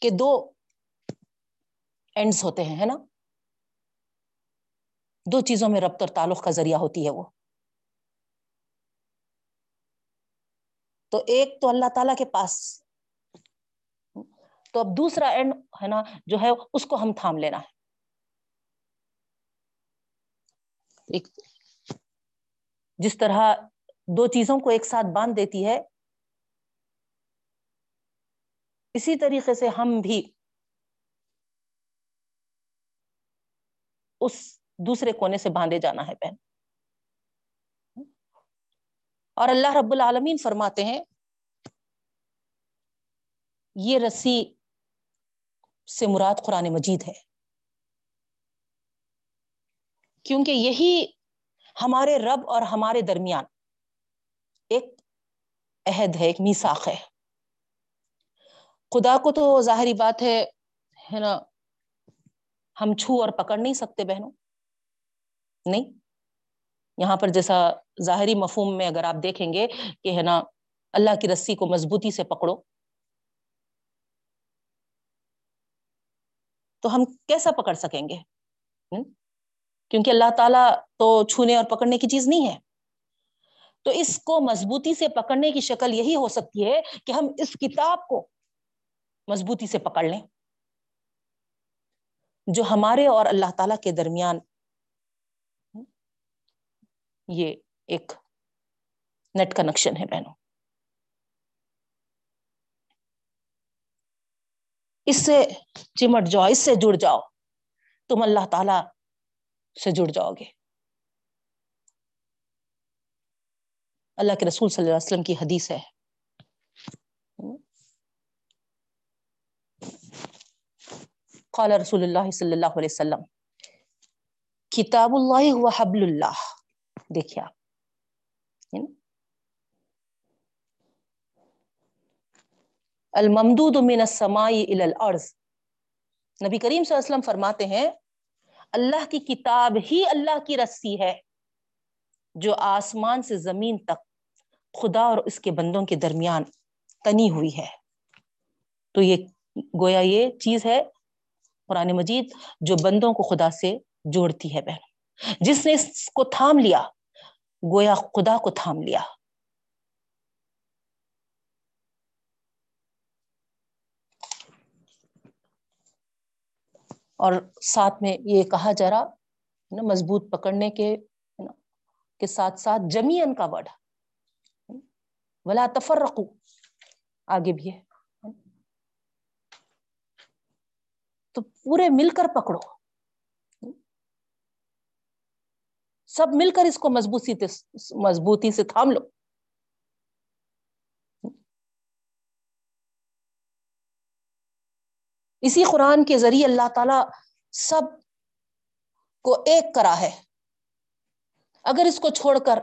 کے دو اینڈز ہوتے ہیں، ہے نا؟ دو چیزوں میں ربط اور تعلق کا ذریعہ ہوتی ہے وہ۔ تو ایک تو اللہ تعالی کے پاس۔ تو اب دوسرا اینڈ ہے نا، جو ہے، اس کو ہم تھام لینا۔ ہے جس طرح دو چیزوں کو ایک ساتھ باندھ دیتی ہے، اسی طریقے سے ہم بھی اس دوسرے کونے سے باندھے جانا ہے بہن۔ اور اللہ رب العالمین فرماتے ہیں، یہ رسی سے مراد قرآن مجید ہے۔ کیونکہ یہی ہمارے رب اور ہمارے درمیان ایک عہد ہے، ایک میساخ ہے۔ خدا کو تو ظاہری بات ہے ہے نا، ہم چھو اور پکڑ نہیں سکتے بہنوں۔ نہیں؟ یہاں پر جیسا ظاہری مفہوم میں اگر آپ دیکھیں گے کہ ہے نا، اللہ کی رسی کو مضبوطی سے پکڑو، تو ہم کیسا پکڑ سکیں گے؟ کیونکہ اللہ تعالیٰ تو چھونے اور پکڑنے کی چیز نہیں ہے۔ تو اس کو مضبوطی سے پکڑنے کی شکل یہی ہو سکتی ہے کہ ہم اس کتاب کو مضبوطی سے پکڑ لیں، جو ہمارے اور اللہ تعالی کے درمیان یہ ایک نیٹ کنیکشن ہے بہنوں۔ اس سے چمٹ جاؤ، اس سے جڑ جاؤ، تم اللہ تعالی سے جڑ جاؤ گے۔ اللہ کے رسول صلی اللہ علیہ وسلم کی حدیث ہے۔ قال رسول اللہ صلی اللہ علیہ وسلم، کتاب اللہ ہوا حبل اللہ۔ دیکھیے آپ۔ الممدود من السماء الى الارض۔ نبی کریم صلی اللہ علیہ وسلم فرماتے ہیں، اللہ کی کتاب ہی اللہ کی رسی ہے، جو آسمان سے زمین تک خدا اور اس کے بندوں کے درمیان تنی ہوئی ہے۔ تو یہ گویا یہ چیز ہے، قرآن مجید، جو بندوں کو خدا سے جوڑتی ہے بہن۔ جس نے اس کو تھام لیا گویا خدا کو تھام لیا۔ اور ساتھ میں یہ کہا جا رہا نا، مضبوط پکڑنے کے کے ساتھ ساتھ جمین کا ورڈ ولا تفرقو۔ آگے بھی ہے۔ تو پورے مل کر پکڑو۔ سب مل کر اس کو مضبوطی مضبوطی سے تھام لو۔ اسی قرآن کے ذریعے اللہ تعالی سب کو ایک کرا ہے۔ اگر اس کو چھوڑ کر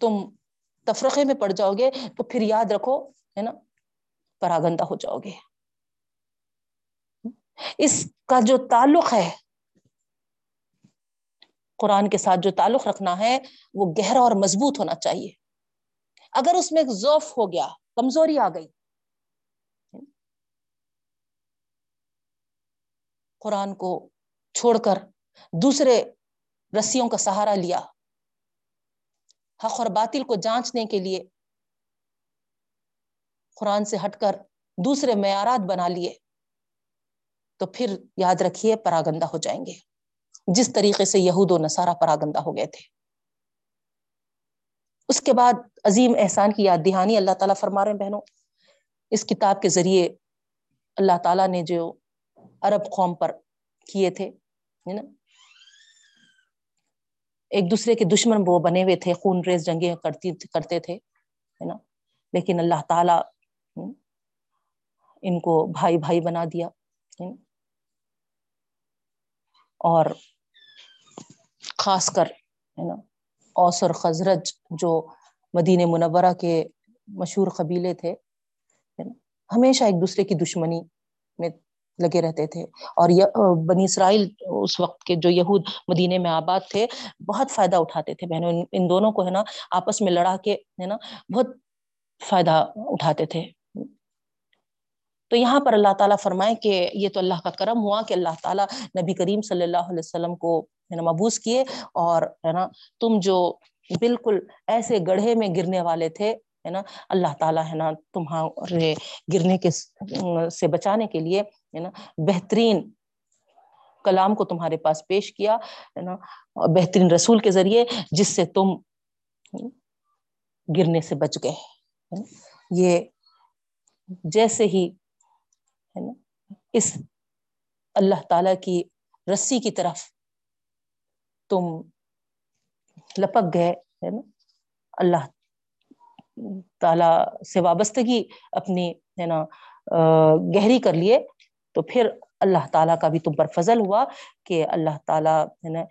تم تفرقے میں پڑ جاؤ گے، تو پھر یاد رکھو، ہے نا؟ پراگندہ ہو جاؤ گے۔ اس کا جو تعلق ہے قرآن کے ساتھ جو تعلق رکھنا ہے، وہ گہرا اور مضبوط ہونا چاہیے۔ اگر اس میں ذوف ہو گیا، کمزوری آ گئی۔ قرآن کو چھوڑ کر دوسرے رسیوں کا سہارا لیا۔ حق اور باطل کو جانچنے کے لیے قرآن سے ہٹ کر دوسرے معیارات بنا لیے، تو پھر یاد رکھیے، پراگندہ ہو جائیں گے۔ جس طریقے سے یہود و نصارہ پراگندہ ہو گئے تھے۔ اس کے بعد عظیم احسان کی یاد دہانی اللہ تعالیٰ فرما رہے ہیں بہنوں۔ اس کتاب کے ذریعے اللہ تعالیٰ نے جو عرب قوم پر کیے تھے نا؟ ایک دوسرے کے دشمن وہ بنے ہوئے تھے، خون ریز جنگیں کرتی، کرتے تھے، ہے نا؟ لیکن اللہ تعالی ان کو بھائی بھائی بنا دیا اور خاص کر ہے نا اوس اور خزرج جو مدین منورہ کے مشہور قبیلے تھے ہمیشہ ایک دوسرے کی دشمنی میں لگے رہتے تھے۔ اور بنی اسرائیل اس وقت کے جو یہود مدینے میں آباد تھے، بہت فائدہ اٹھاتے تھے۔ بہنوں، ان دونوں کو ہے نا، آپس میں لڑا کے، ہے نا، بہت فائدہ اٹھاتے تھے۔ تو یہاں پر اللہ تعالیٰ فرمائے کہ یہ تو اللہ کا کرم ہوا کہ اللہ تعالیٰ نبی کریم صلی اللہ علیہ وسلم کو ہے نا مبوس کیے اور ہے نا تم جو بالکل ایسے گڑھے میں گرنے والے تھے ہے نا اللہ تعالیٰ ہے نا تمہارے گرنے کے سے بچانے کے لیے ہے نا بہترین کلام کو تمہارے پاس پیش کیا ہے نا بہترین رسول کے ذریعے جس سے تم گرنے سے بچ گئے یہ جیسے ہی ہے نا؟ اس اللہ تعالی کی رسی کی طرف تم لپک گئے، ہے نا؟ اللہ تعالی سے وابستگی اپنی، ہے نا گہری کر لیے۔ تو پھر اللہ تعالیٰ کا بھی تم پر فضل ہوا کہ اللہ تعالیٰ، ہے نا،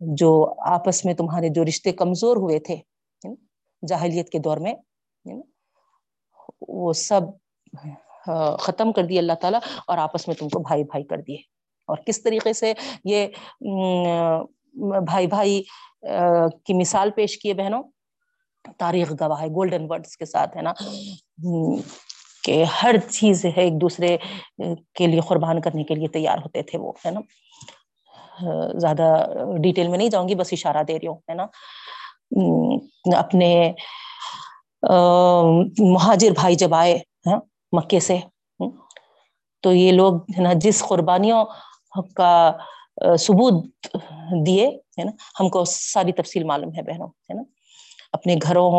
جو آپس میں تمہارے جو رشتے کمزور ہوئے تھے جاہلیت کے دور میں وہ سب ختم کر دیے اللہ تعالیٰ اور آپس میں تم کو بھائی بھائی کر دیے۔ اور کس طریقے سے یہ بھائی بھائی کی مثال پیش کیے بہنوں؟ تاریخ گواہ ہے گولڈن ورڈز کے ساتھ، ہے نا؟ کہ ہر چیز ہے، ایک دوسرے کے لیے قربان کرنے کے لیے تیار ہوتے تھے وہ، ہے نا؟ زیادہ ڈیٹیل میں نہیں جاؤں گی، بس اشارہ دے رہی ہوں، ہے نا؟ اپنے مہاجر بھائی جب آئے مکے سے تو یہ لوگ ہے نا، جس قربانیوں کا ثبوت دیے، ہے نا، ہم کو ساری تفصیل معلوم ہے بہنوں، ہے نا۔ اپنے گھروں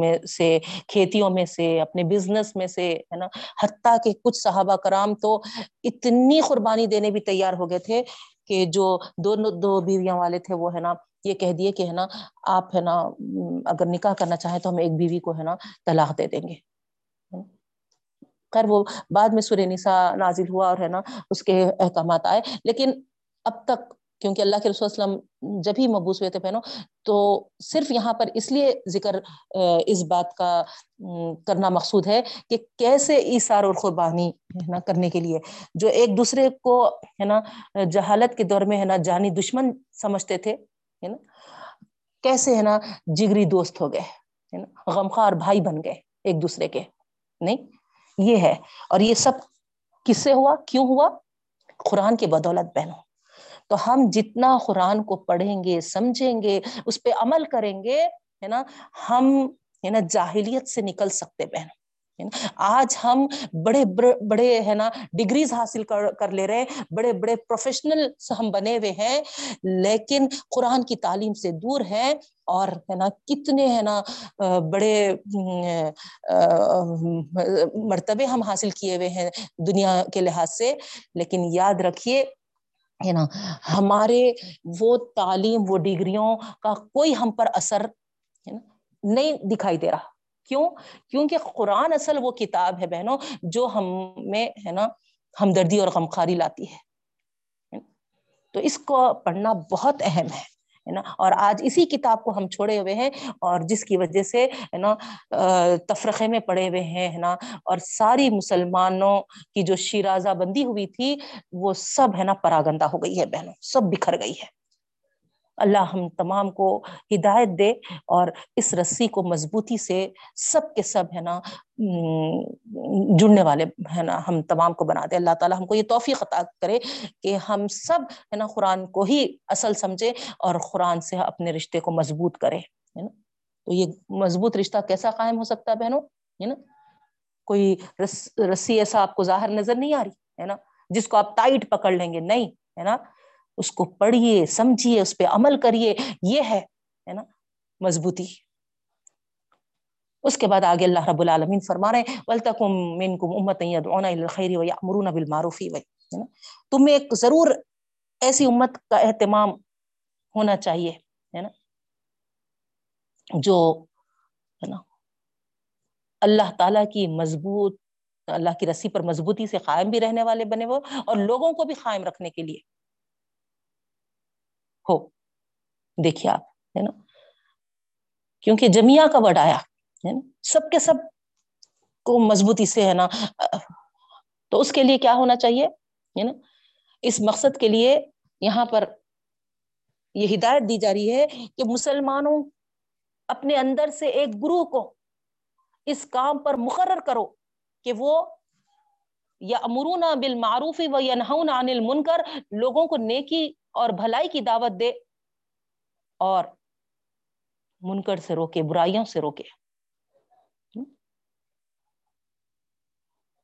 میں سے، کھیتیوں میں سے، اپنے بزنس میں سے، ہے نا۔ حتیٰ کہ کچھ صحابہ کرام تو اتنی قربانی دینے بھی تیار ہو گئے تھے کہ جو دونوں دو بیویاں والے تھے، وہ ہے نا، یہ کہہ دیے کہ ہے نا، آپ ہے نا اگر نکاح کرنا چاہیں تو ہم ایک بیوی کو، ہے نا، طلاق دے دیں گے۔ خیر، وہ بعد میں سورہ نسا نازل ہوا اور ہے نا، اس کے احکامات آئے۔ لیکن اب تک، کیونکہ اللہ کے رسول وسلم جب ہی مبوس ہوئے تھے بہنوں، تو صرف یہاں پر اس لیے ذکر اس بات کا کرنا مقصود ہے کہ کیسے ایسار اور قربانی ہے نا کرنے کے لیے۔ جو ایک دوسرے کو ہے نا، جہالت کے دور میں ہے نا جانی دشمن سمجھتے تھے، ہے نا، کیسے ہے نا جگری دوست ہو گئے، ہے نا، غمخوار بھائی بن گئے ایک دوسرے کے، نہیں؟ یہ ہے۔ اور یہ سب کس سے ہوا؟ کیوں ہوا؟ قرآن کی بدولت بہنوں۔ تو ہم جتنا قرآن کو پڑھیں گے، سمجھیں گے، اس پہ عمل کریں گے، ہے نا، ہم، ہے نا، جاہلیت سے نکل سکتے بہن آج ہم بڑے بڑے ہے نا ڈگریز حاصل کر لے رہے ہیں۔ بڑے بڑے پروفیشنل ہم بنے ہوئے ہیں۔ لیکن قرآن کی تعلیم سے دور ہے اور ہے نا کتنے ہے نا بڑے مرتبے ہم حاصل کیے ہوئے ہیں دنیا کے لحاظ سے۔ لیکن یاد رکھیے ہے نا، ہمارے وہ تعلیم، وہ ڈگریوں کا کوئی ہم پر اثر ہے نا نہیں دکھائی دے رہا۔ کیوں؟ کیونکہ قرآن اصل وہ کتاب ہے بہنوں جو ہم میں ہے نا ہمدردی اور غمخاری لاتی ہے۔ تو اس کو پڑھنا بہت اہم ہے نا؟ اور آج اسی کتاب کو ہم چھوڑے ہوئے ہیں اور جس کی وجہ سے، ہے نا تفرقے میں پڑے ہوئے ہیں، ہے نا؟ اور ساری مسلمانوں کی جو شیرازہ بندی ہوئی تھی، وہ سب، ہے نا، پراگندہ ہو گئی ہے بہنوں، سب بکھر گئی ہے۔ اللہ ہم تمام کو ہدایت دے اور اس رسی کو مضبوطی سے سب کے سب ہے نا جڑنے والے ہے نا، ہم تمام کو بنا دے۔ اللہ تعالیٰ ہم کو یہ توفیق عطا کرے کہ ہم سب ہے نا قرآن کو ہی اصل سمجھے اور قرآن سے اپنے رشتے کو مضبوط کرے، ہے نا۔ تو یہ مضبوط رشتہ کیسا قائم ہو سکتا ہے بہنوں؟ ہے نا۔ کوئی رسی ایسا آپ کو ظاہر نظر نہیں آ رہی، ہے نا، جس کو آپ ٹائٹ پکڑ لیں گے، نہیں، ہے نا۔ اس کو پڑھیے، سمجھیے، اس پہ عمل کریے، یہ ہے نا؟ مضبوطی۔ اس کے بعد آگے اللہ رب العالمین فرما رہے ہیں تم ایک ضرور ایسی امت کا اہتمام ہونا چاہیے، ہے نا؟ جو، ہے نا، اللہ تعالی کی مضبوط، اللہ کی رسی پر مضبوطی سے قائم بھی رہنے والے بنے وہ اور لوگوں کو بھی قائم رکھنے کے لیے۔ ہو۔ دیکھیے آپ، ہے نا؟ کیونکہ جمیا کا ورڈ آیا ہے نا؟ سب کے سب کو مضبوطی سے، ہے نا؟ تو اس کے لیے کیا ہونا چاہیے، ہے نا؟ اس مقصد کے لیے یہاں پر یہ ہدایت دی جا رہی ہے کہ مسلمانوں اپنے اندر سے ایک گروہ کو اس کام پر مقرر کرو کہ وہ یا امرون بالمعروف و یا عن المنکر، لوگوں کو نیکی اور بھلائی کی دعوت دے اور منکر سے روکے، برائیوں سے روکے۔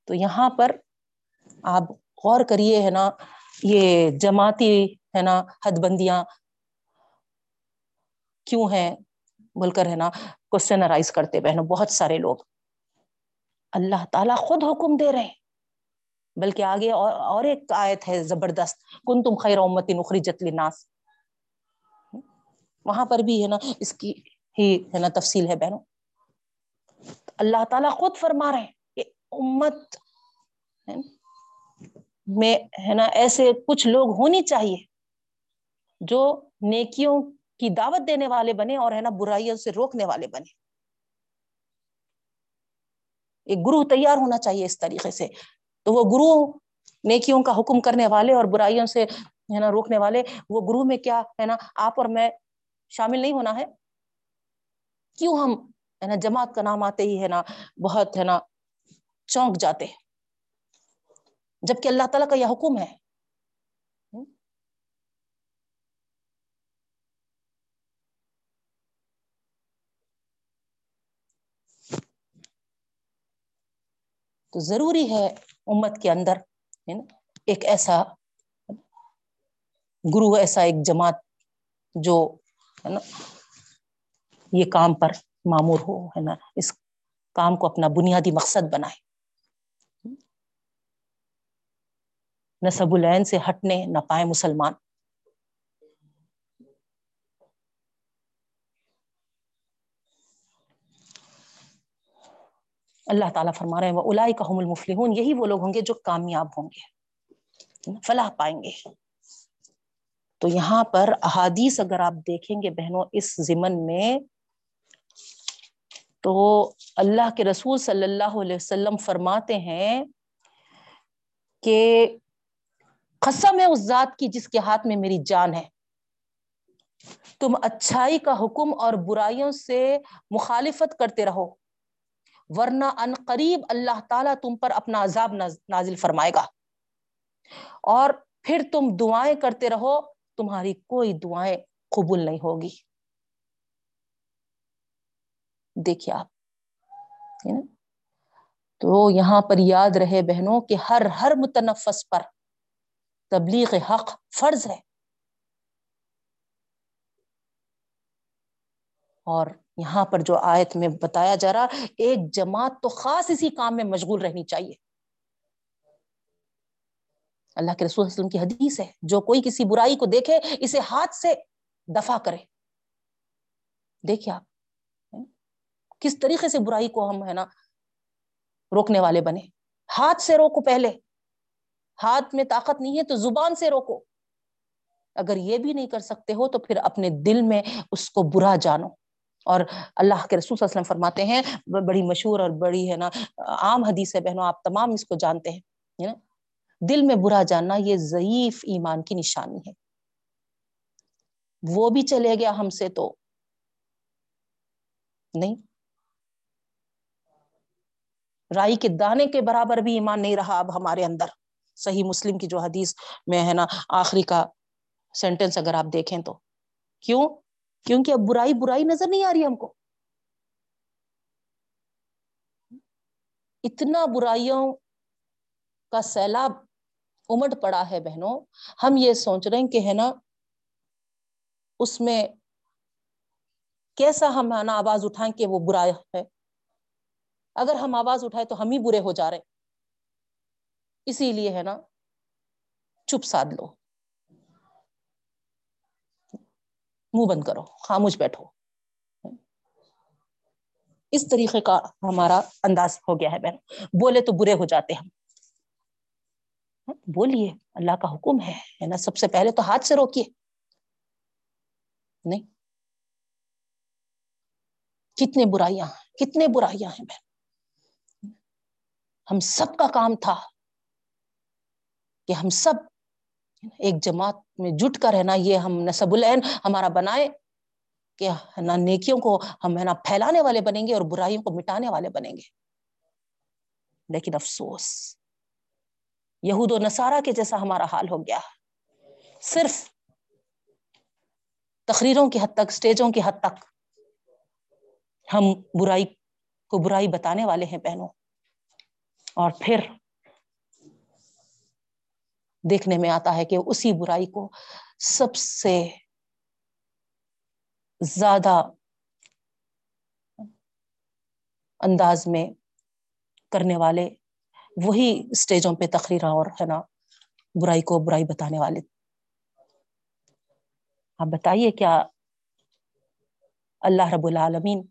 تو یہاں پر آپ غور کریے، ہے نا، یہ جماعتی، ہے نا، حد بندیاں کیوں ہے بول کر ہے نا کوشچن ارائز کرتے بہنوں، بہت سارے لوگ۔ اللہ تعالیٰ خود حکم دے رہے ہیں۔ بلکہ آگے اور اور ایک آیت ہے زبردست کن تم خیر امت نخری جتلی وہاں پر بھی ہے نا، اس کی ہی ہے نا تفصیل ہے بہنوں۔ اللہ تعالیٰ خود فرما رہے کہ امت، میں ہے نا، ایسے کچھ لوگ ہونی چاہیے جو نیکیوں کی دعوت دینے والے بنے اور ہے نا، برائیوں سے روکنے والے بنے۔ ایک گروہ تیار ہونا چاہیے اس طریقے سے۔ تو وہ گرو نیکیوں کا حکم کرنے والے اور برائیوں سے، ہے نا، روکنے والے، وہ گرو میں کیا، ہے نا، آپ اور میں شامل نہیں ہونا ہے؟ کیوں ہم، ہے نا، جماعت کا نام آتے ہی، ہے نا، بہت، ہے نا، چونک جاتے جبکہ اللہ تعالیٰ کا یہ حکم ہے تو ضروری ہے امت کے اندر ایک ایسا گرو، ایسا ایک جماعت جو، ہے نا، یہ کام پر معمور ہو، ہے نا، اس کام کو اپنا بنیادی مقصد بنائے۔ نصب العین سے ہٹنے نہ پائے مسلمان۔ اللہ تعالیٰ فرما رہے ہیں وہ الائی کا المفلحون، یہی وہ لوگ ہوں گے جو کامیاب ہوں گے، فلاح پائیں گے۔ تو یہاں پر احادیث اگر آپ دیکھیں گے بہنوں اس ضمن میں، تو اللہ کے رسول صلی اللہ علیہ وسلم فرماتے ہیں کہ قسم ہے اس ذات کی جس کے ہاتھ میں میری جان ہے۔ تم اچھائی کا حکم اور برائیوں سے مخالفت کرتے رہو۔ ورنہ ان قریب اللہ تعالیٰ تم پر اپنا عذاب نازل فرمائے گا۔ اور پھر تم دعائیں کرتے رہو، تمہاری کوئی دعائیں قبول نہیں ہوگی۔ دیکھیے آپ تو یہاں پر یاد رہے بہنوں کہ ہر ہر متنفس پر تبلیغ حق فرض ہے۔ اور یہاں پر جو آیت میں بتایا جا رہا ایک جماعت تو خاص اسی کام میں مشغول رہنی چاہیے۔ اللہ کے رسول وسلم کی حدیث ہے، جو کوئی کسی برائی کو دیکھے، اسے ہاتھ سے دفاع کرے۔ دیکھیے آپ، کس طریقے سے برائی کو ہم، ہے نا، روکنے والے بنے۔ ہاتھ سے روکو پہلے۔ ہاتھ میں طاقت نہیں ہے تو زبان سے روکو۔ اگر یہ بھی نہیں کر سکتے ہو تو پھر اپنے دل میں اس کو برا جانو۔ اور اللہ کے رسول صلی اللہ علیہ وسلم فرماتے ہیں بڑی مشہور اور بڑی ہے نا، عام حدیث ہے بہنوں، آپ تمام اس کو جانتے ہیں دل میں برا جاننا یہ ضعیف ایمان کی نشانی ہے۔ وہ بھی چلے گیا ہم سے تو نہیں۔ رائی کے دانے کے برابر بھی ایمان نہیں رہا اب ہمارے اندر۔ صحیح مسلم کی جو حدیث میں ہے نا، آخری کا سینٹینس اگر آپ دیکھیں تو۔ کیوں؟ کیونکہ اب برائی برائی نظر نہیں آ رہی ہم کو۔ اتنا برائیوں کا سیلاب امٹ پڑا ہے بہنوں۔ ہم یہ سوچ رہے ہیں کہ ہے نا، اس میں کیسا ہم نا آواز اٹھائیں کہ وہ برا ہے۔ اگر ہم آواز اٹھائے تو ہم ہی برے ہو جا رہے۔ اسی لیے ہے نا، چپ سادھ لو۔ منہ بند کرو، خاموش بیٹھو۔ اس طریقے کا ہمارا انداز ہو گیا ہے بہن۔ بولے تو برے ہو جاتے ہم۔ بولیے، اللہ کا حکم ہے نا؟ سب سے پہلے تو ہاتھ سے روکیے۔ نہیں۔ کتنے برائیاں کتنے برائیاں ہیں بہن۔ ہم سب کا کام تھا کہ ہم سب ایک جماعت میں جٹ کر رہنا، یہ ہم نصب العین ہمارا بنائے کہ نہ نیکیوں کو ہم ہے نا پھیلانے والے بنیں گے اور برائیوں کو مٹانے والے بنیں گے۔ لیکن افسوس، یہود و نصارہ کے جیسا ہمارا حال ہو گیا۔ صرف تقریروں کی حد تک اسٹیجوں کی حد تک ہم برائی کو برائی بتانے والے ہیں بہنوں۔ اور پھر دیکھنے میں آتا ہے کہ اسی برائی کو سب سے زیادہ انداز میں کرنے والے وہی اسٹیجوں پہ تقریر اور ہے نا برائی کو برائی بتانے والے۔ آپ بتائیے کیا اللہ رب العالمین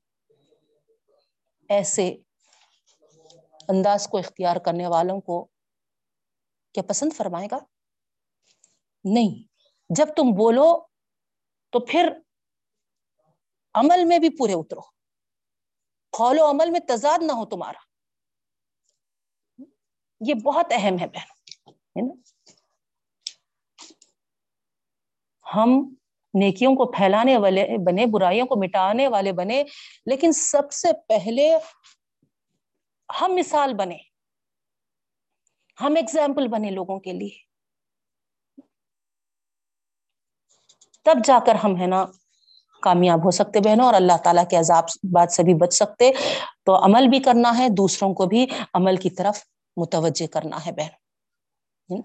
ایسے انداز کو اختیار کرنے والوں کو کیا پسند فرمائے گا؟ نہیں۔ جب تم بولو تو پھر عمل میں بھی پورے اترو۔ قول و عمل میں تضاد نہ ہو تمہارا۔ یہ بہت اہم ہے بہن ہم نیکیوں کو پھیلانے والے بنے، برائیوں کو مٹانے والے بنے، لیکن سب سے پہلے ہم مثال بنے ہم ایگزامپل بنے لوگوں کے لیے۔ تب جا کر ہم ہے نا کامیاب ہو سکتے بہنوں، اور اللہ تعالیٰ کے عذاب بات سے بھی بچ سکتے۔ تو عمل بھی کرنا ہے، دوسروں کو بھی عمل کی طرف متوجہ کرنا ہے بہن۔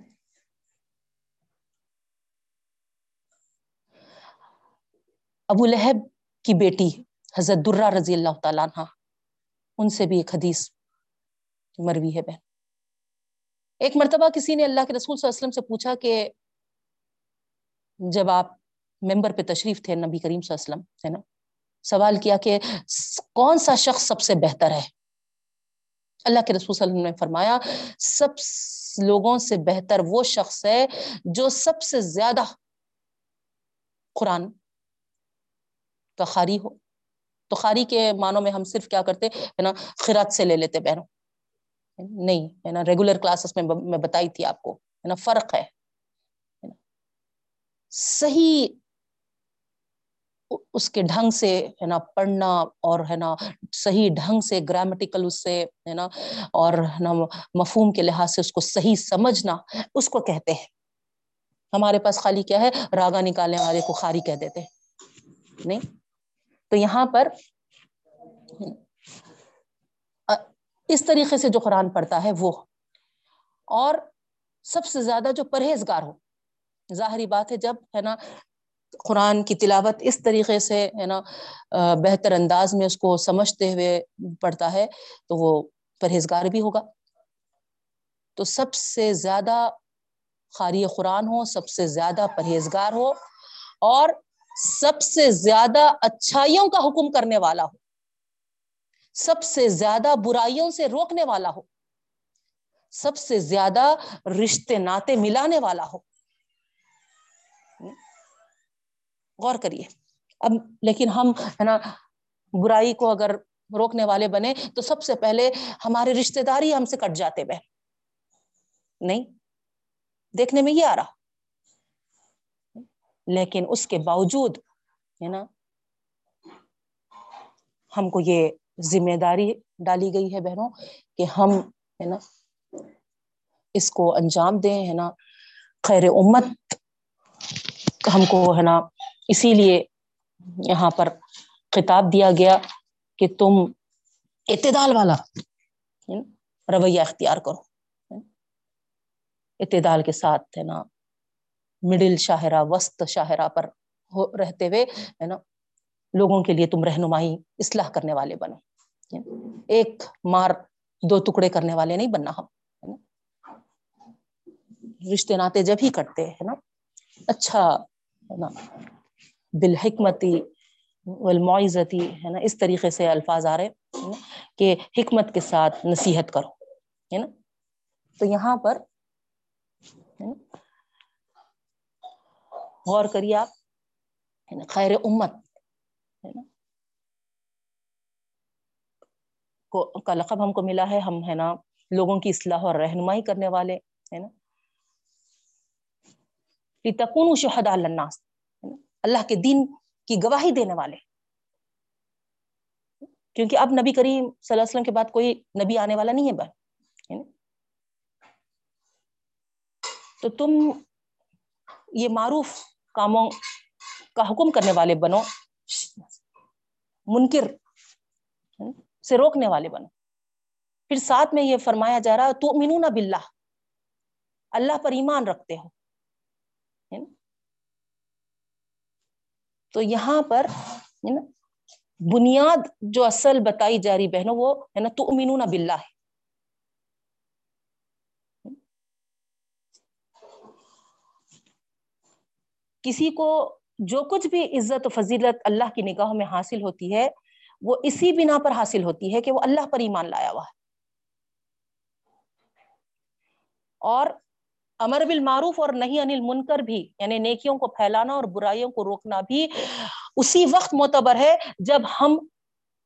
ابو لہب کی بیٹی حضرت درہ رضی اللہ تعالیٰ عنہ، ان سے بھی ایک حدیث مروی ہے بہن۔ ایک مرتبہ کسی نے اللہ کے رسول صلی اللہ علیہ وسلم سے پوچھا کہ جب آپ ممبر پہ تشریف تھے نبی کریم صلی اللہ علیہ وسلم ہے نا، سوال کیا کہ کون سا شخص سب سے بہتر ہے؟ اللہ کے رسول صلی اللہ علیہ وسلم نے فرمایا، سب لوگوں سے بہتر وہ شخص ہے جو سب سے زیادہ قرآن کا خاری ہو۔ تو خاری کے معنوں میں ہم صرف کیا کرتے ہے نا، خیرات سے لے لیتے بہنوں۔ نہیں، ہے نا؟ ریگولر کلاسز میں میں بتائی تھی آپ کو، ہے نا؟ فرق ہے صحیح اس کے ڈھنگ سے، ہے نا؟ پڑھنا اور، ہے نا؟ صحیح ڈھنگ سے گرامیٹیکل اس سے، ہے نا؟ اور، ہے نا؟ مفہوم کے لحاظ سے اس کو صحیح سمجھنا، اس کو کہتے ہیں۔ ہمارے پاس خالی کیا ہے؟ راگا نکالنے والے کو خاری کہہ دیتے ہیں، نہیں؟ تو یہاں پر اس طریقے سے جو قرآن پڑھتا ہے وہ۔ اور سب سے زیادہ جو پرہیزگار ہو۔ ظاہری بات ہے جب، ہے نا، قرآن کی تلاوت اس طریقے سے، ہے نا بہتر انداز میں اس کو سمجھتے ہوئے پڑھتا ہے، تو وہ پرہیزگار بھی ہوگا۔ تو سب سے زیادہ خاری قرآن ہو، سب سے زیادہ پرہیزگار ہو، اور سب سے زیادہ اچھائیوں کا حکم کرنے والا ہو۔ سب سے زیادہ برائیوں سے روکنے والا ہو۔ سب سے زیادہ رشتے ناطے ملانے والا ہو۔ غور کریے۔ اب لیکن ہم ہے نا برائی کو اگر روکنے والے بنے تو سب سے پہلے ہمارے رشتے داری ہم سے کٹ جاتے بہن نہیں، دیکھنے میں یہ آ رہا۔ لیکن اس کے باوجود ہے نا، ہم کو یہ ذمہ داری ڈالی گئی ہے بہنوں کہ ہم ہے نا، اس کو انجام دیں، ہے نا، خیر امت ہم کو ہے نا، اسی لیے یہاں پر خطاب دیا گیا کہ تم اعتدال والا رویہ اختیار کرو۔ اعتدال کے ساتھ ہے نا، مڈل شاہراہ، وسط شاہراہ پر رہتے ہوئے، ہے نا، لوگوں کے لیے تم رہنمائی، اصلاح کرنے والے بنو۔ ایک مار دو ٹکڑے کرنے والے نہیں بننا ہم رشتے ناطے جب ہی کٹتے ہے نا؟ اچھا ہے نا؟ بالحکمتی والمعزتی، ہے نا؟ اس طریقے سے الفاظ آ رہے کہ حکمت کے ساتھ نصیحت کرو، ہے نا؟ تو یہاں پر غور کریے آپ خیر امت ہے نا کو کا لقب ہم کو ملا ہے، ہم ہے نا لوگوں کی اصلاح اور رہنمائی کرنے والے، ہے نا؟ تکون شہد الناس اللہ کے دین کی گواہی دینے والے۔ کیونکہ اب نبی کریم صلی اللہ علیہ وسلم کے بعد کوئی نبی آنے والا نہیں ہے بھائی تو تم یہ معروف کاموں کا حکم کرنے والے بنو، منکر سے روکنے والے بنو۔ پھر ساتھ میں یہ فرمایا جا رہا تو مینون باللہ۔ اللہ پر ایمان رکھتے ہو۔ تو یہاں پر بنیاد جو اصل بتائی جا رہی بہنوں، وہ، ہے نا تو امینون باللہ۔ ہے کسی کو جو کچھ بھی عزت و فضیلت اللہ کی نگاہوں میں حاصل ہوتی ہے وہ اسی بنا پر حاصل ہوتی ہے کہ وہ اللہ پر ایمان لایا ہوا ہے۔ اور امر بالمعروف اور نہیں انل منکر بھی یعنی نیکیوں کو پھیلانا اور برائیوں کو روکنا بھی اسی وقت معتبر ہے جب ہم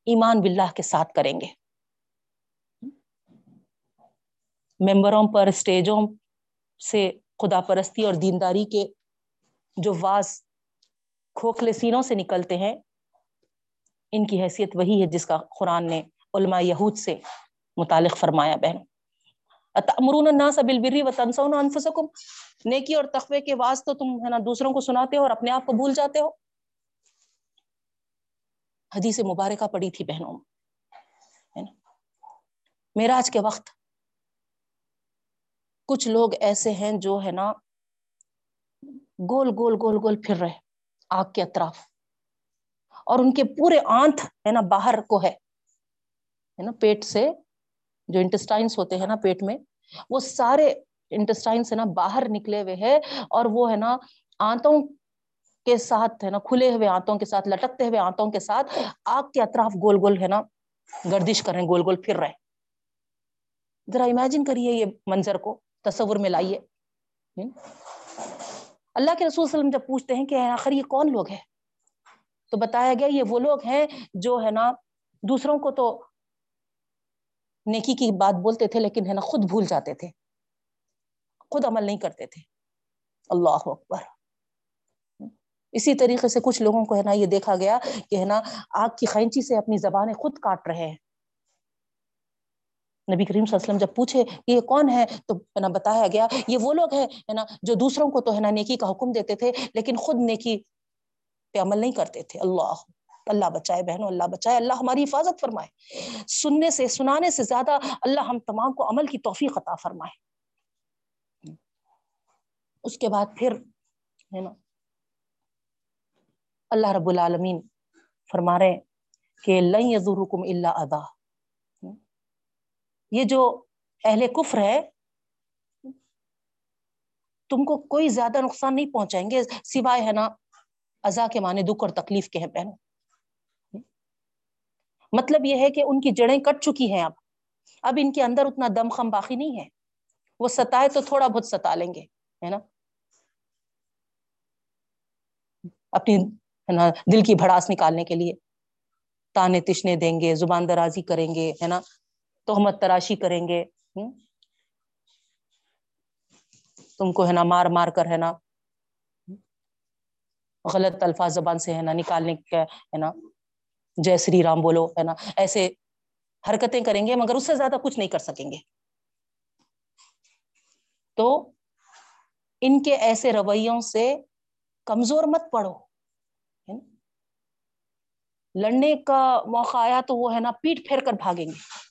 ایمان باللہ کے ساتھ کریں گے۔ ممبروں پر اسٹیجوں سے خدا پرستی اور دینداری کے جو واز کھوکھلے سینوں سے نکلتے ہیں ان کی حیثیت وہی ہے جس کا قرآن نے علماء یہود سے متعلق فرمایا بہن۔ امرون الناس بالبر وتنسون انفسکم۔ نیکی اور تقوی کے واز تو تم ہے نا دوسروں کو سناتے ہو اور اپنے آپ کو بھول جاتے ہو۔ حدیث مبارکہ پڑی تھی بہنوں۔ معراج کے وقت کچھ لوگ ایسے ہیں جو ہے نا گول گول گول گول پھر رہے، آگ کے اطراف۔ اور ان کے پورے آنت ہے نا باہر کو ہے نا پیٹ سے جو انٹسٹائنس ہوتے ہیں نا پیٹ میں، وہ سارے انٹسٹائنس ہے نا باہر نکلے ہوئے ہے اور وہ ہے نا آنتوں کے ساتھ ہے نا کھلے ہوئے، آنتوں کے ساتھ لٹکتے ہوئے، آنتوں کے ساتھ آگ کے اطراف گول گول ہے نا گردش کر رہے ہیں، گول گول پھر رہے ذرا امیجن کریے یہ منظر کو، تصور میں لائیے۔ اللہ کے رسول وسلم جب پوچھتے ہیں کہ آخر یہ کون لوگ ہیں؟ تو بتایا گیا یہ وہ لوگ ہیں جو ہے نا دوسروں کو تو نیکی کی بات بولتے تھے لیکن ہے نا خود بھول جاتے تھے، خود عمل نہیں کرتے تھے۔ اللہ اکبر۔ اسی طریقے سے کچھ لوگوں کو ہے نا یہ دیکھا گیا کہ ہے نا آگ کی خینچی سے اپنی زبانیں خود کاٹ رہے ہیں۔ نبی کریم صلی اللہ علیہ وسلم جب پوچھے کہ یہ کون ہے، تو ہے نا بتایا گیا یہ وہ لوگ ہیں، ہے نا جو دوسروں کو تو ہے نا نیکی کا حکم دیتے تھے لیکن خود نیکی پہ عمل نہیں کرتے تھے۔ اللہ اللہ بچائے بہنوں، اللہ بچائے، اللہ ہماری حفاظت فرمائے۔ سننے سے، سنانے سے زیادہ اللہ ہم تمام کو عمل کی توفیق عطا فرمائے۔ اس کے بعد پھر، ہے نا، اللہ رب العالمین فرما رہے کہ لن یزورکم الا ادا یہ جو اہل کفر ہے، تم کو کوئی زیادہ نقصان نہیں پہنچائیں گے، سوائے ہے نا ازا کے معنی دکھ اور تکلیف کے ہیں بہنوں۔ مطلب یہ ہے کہ ان کی جڑیں کٹ چکی ہیں اب۔ اب ان کے اندر اتنا دم خم باقی نہیں ہے۔ وہ ستائے تو تھوڑا بہت ستا لیں گے، ہے نا؟ اپنی، ہے نا، دل کی بھڑاس نکالنے کے لیے۔ تانے تشنے دیں گے، زبان درازی کریں گے، ہے نا؟ تہمت تراشی کریں گے۔ تم کو، ہے نا، مار مار کر، ہے نا غلط الفاظ زبان سے ہے نا، نکالنے کا، ہے نا۔ جے سری رام بولو، ہے نا۔ ایسے حرکتیں کریں گے مگر اس سے زیادہ کچھ نہیں کر سکیں گے۔ تو ان کے ایسے رویوں سے کمزور مت پڑو لڑنے کا موقع آیا تو وہ، ہے نا، پیٹ پھیر کر بھاگیں گے۔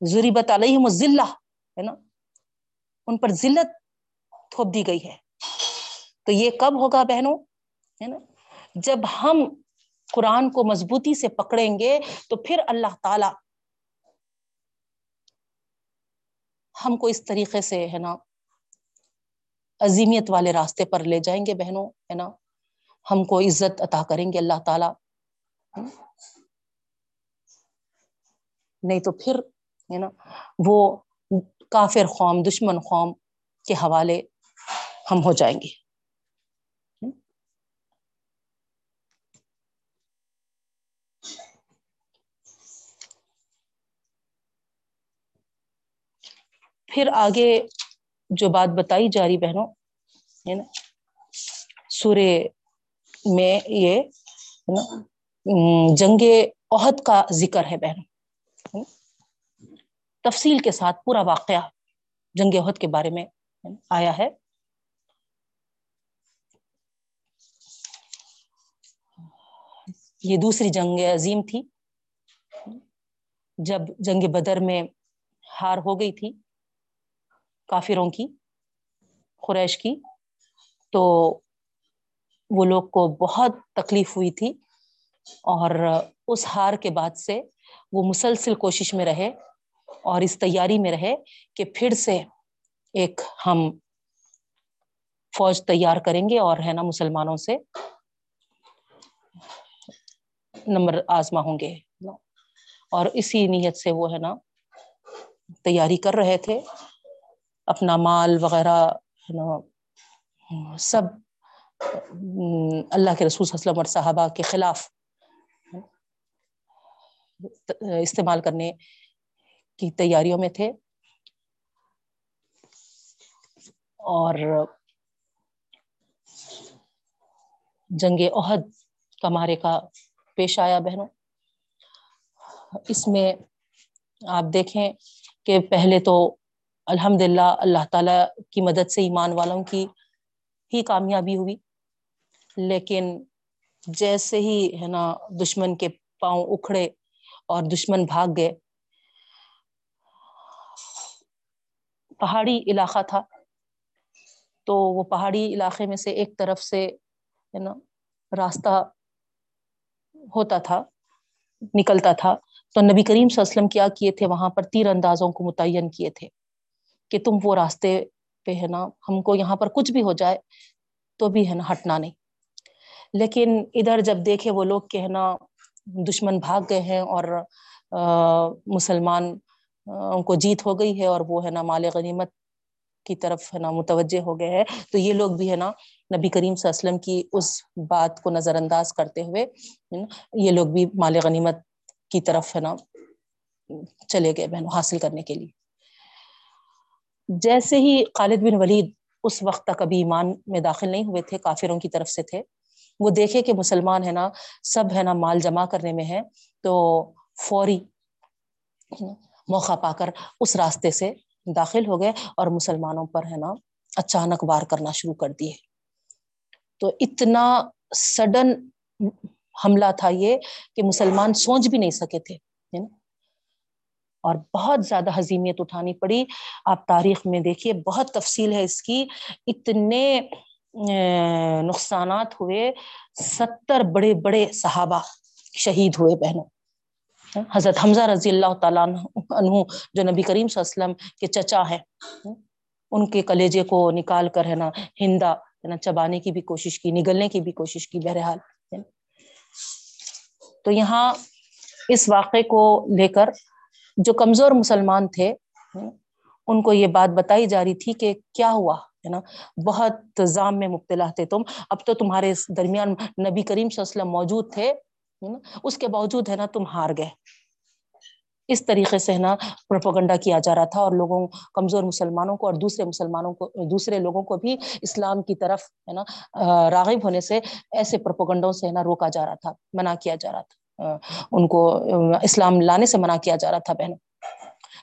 ضریبت علیہم الزلہ ہے نا۔ ان پر ذلت تھوپ دی گئی ہے۔ تو یہ کب ہوگا بہنوں؟ ہے نا؟ جب ہم قرآن کو مضبوطی سے پکڑیں گے تو پھر اللہ تعالی ہم کو اس طریقے سے، ہے نا، عظیمیت والے راستے پر لے جائیں گے بہنوں، ہے نا؟ ہم کو عزت عطا کریں گے اللہ تعالی۔ نہیں تو پھر، ہے نا، وہ کافر قوم دشمن قوم کے حوالے ہم ہو جائیں گے۔ پھر آگے جو بات بتائی جا رہی بہنوں، ہے نا سورے میں یہ جنگ عہد کا ذکر ہے بہنوں۔ تفصیل کے ساتھ پورا واقعہ جنگ عہد کے بارے میں آیا ہے۔ یہ دوسری جنگ عظیم تھی۔ جب جنگ بدر میں ہار ہو گئی تھی کافروں کی، قریش کی، تو وہ لوگ کو بہت تکلیف ہوئی تھی اور اس ہار کے بعد سے وہ مسلسل کوشش میں رہے۔ اور اس تیاری میں رہے کہ پھر سے ایک ہم فوج تیار کریں گے اور ہے نا مسلمانوں سے نمبر آزما ہوں گے۔ اور اسی نیت سے وہ ہے نا تیاری کر رہے تھے۔ اپنا مال وغیرہ ہے نا، سب، اللہ کے رسول صلی اللہ علیہ وسلم اور صحابہ کے خلاف استعمال کرنے۔ کی تیاریوں میں تھے۔ اور جنگ عہد کا مارے کا پیش آیا بہنوں۔ اس میں آپ دیکھیں کہ پہلے تو الحمد للہ اللہ تعالی کی مدد سے ایمان والوں کی ہی کامیابی ہوئی، لیکن جیسے ہی ہے نا دشمن کے پاؤں اکھڑے اور دشمن بھاگ گئے پہاڑی علاقہ تھا۔ تو وہ پہاڑی علاقے میں سے ایک طرف سے ہے نا راستہ ہوتا تھا، نکلتا تھا۔ تو نبی کریم صلی اللہ علیہ وسلم کیا کیے تھے؟ وہاں پر تیر اندازوں کو متعین کیے تھے کہ تم وہ راستے پہ ہے نا، ہم کو یہاں پر کچھ بھی ہو جائے تو بھی ہے نا ہٹنا نہیں۔ لیکن ادھر جب دیکھے وہ لوگ کہ ہے نا، دشمن بھاگ گئے ہیں اور مسلمان ان کو جیت ہو گئی ہے اور وہ ہے نا مال غنیمت کی طرف ہے نا متوجہ ہو گئے ہیں۔ تو یہ لوگ بھی ہے نا نبی کریم صلی اللہ علیہ وسلم کی اس بات کو نظر انداز کرتے ہوئے یہ لوگ بھی مال غنیمت کی طرف ہے نا چلے گئے بہنوں حاصل کرنے کے لیے۔ جیسے ہی خالد بن ولید اس وقت تک ابھی ایمان میں داخل نہیں ہوئے تھے، کافروں کی طرف سے تھے، وہ دیکھے کہ مسلمان ہے نا سب ہے نا مال جمع کرنے میں ہے تو فوری موقع پا کر اس راستے سے داخل ہو گئے اور مسلمانوں پر ہے نا اچانک وار کرنا شروع کر دیے۔ تو اتنا سڈن حملہ تھا یہ کہ مسلمان سوچ بھی نہیں سکے تھے اور بہت زیادہ حزیمیت اٹھانی پڑی۔ آپ تاریخ میں دیکھیے، بہت تفصیل ہے اس کی۔ اتنے نقصانات ہوئے، ستر بڑے بڑے صحابہ شہید ہوئے بہنوں۔ حضرت حمزہ رضی اللہ تعالیٰ عنہ جو نبی کریم صلی اللہ علیہ وسلم کے چچا ہیں ان کے کلیجے کو نکال کر ہے نا ہندا ہے نا، چبانے کی بھی کوشش کی، نگلنے کی بھی کوشش کی بہرحال تو یہاں اس واقعے کو لے کر جو کمزور مسلمان تھے، ان کو یہ بات بتائی جا رہی تھی کہ کیا ہوا، ہے نا۔ بہت زام میں مبتلا تھے تم۔ اب تو تمہارے درمیان نبی کریم صلی اللہ علیہ وسلم موجود تھے۔ اس کے باوجود ہے نا تم ہار گئے۔ اس طریقے سے نا پروپوگنڈا کیا جا رہا تھا اور لوگوں، کمزور مسلمانوں کو اور دوسرے مسلمانوں کو، دوسرے لوگوں کو بھی اسلام کی طرف ہے نا راغب ہونے سے ایسے پروپوگنڈوں سے نا روکا جا رہا تھا، منع کیا جا رہا تھا۔ ان کو اسلام لانے سے منع کیا جا رہا تھا بہنوں۔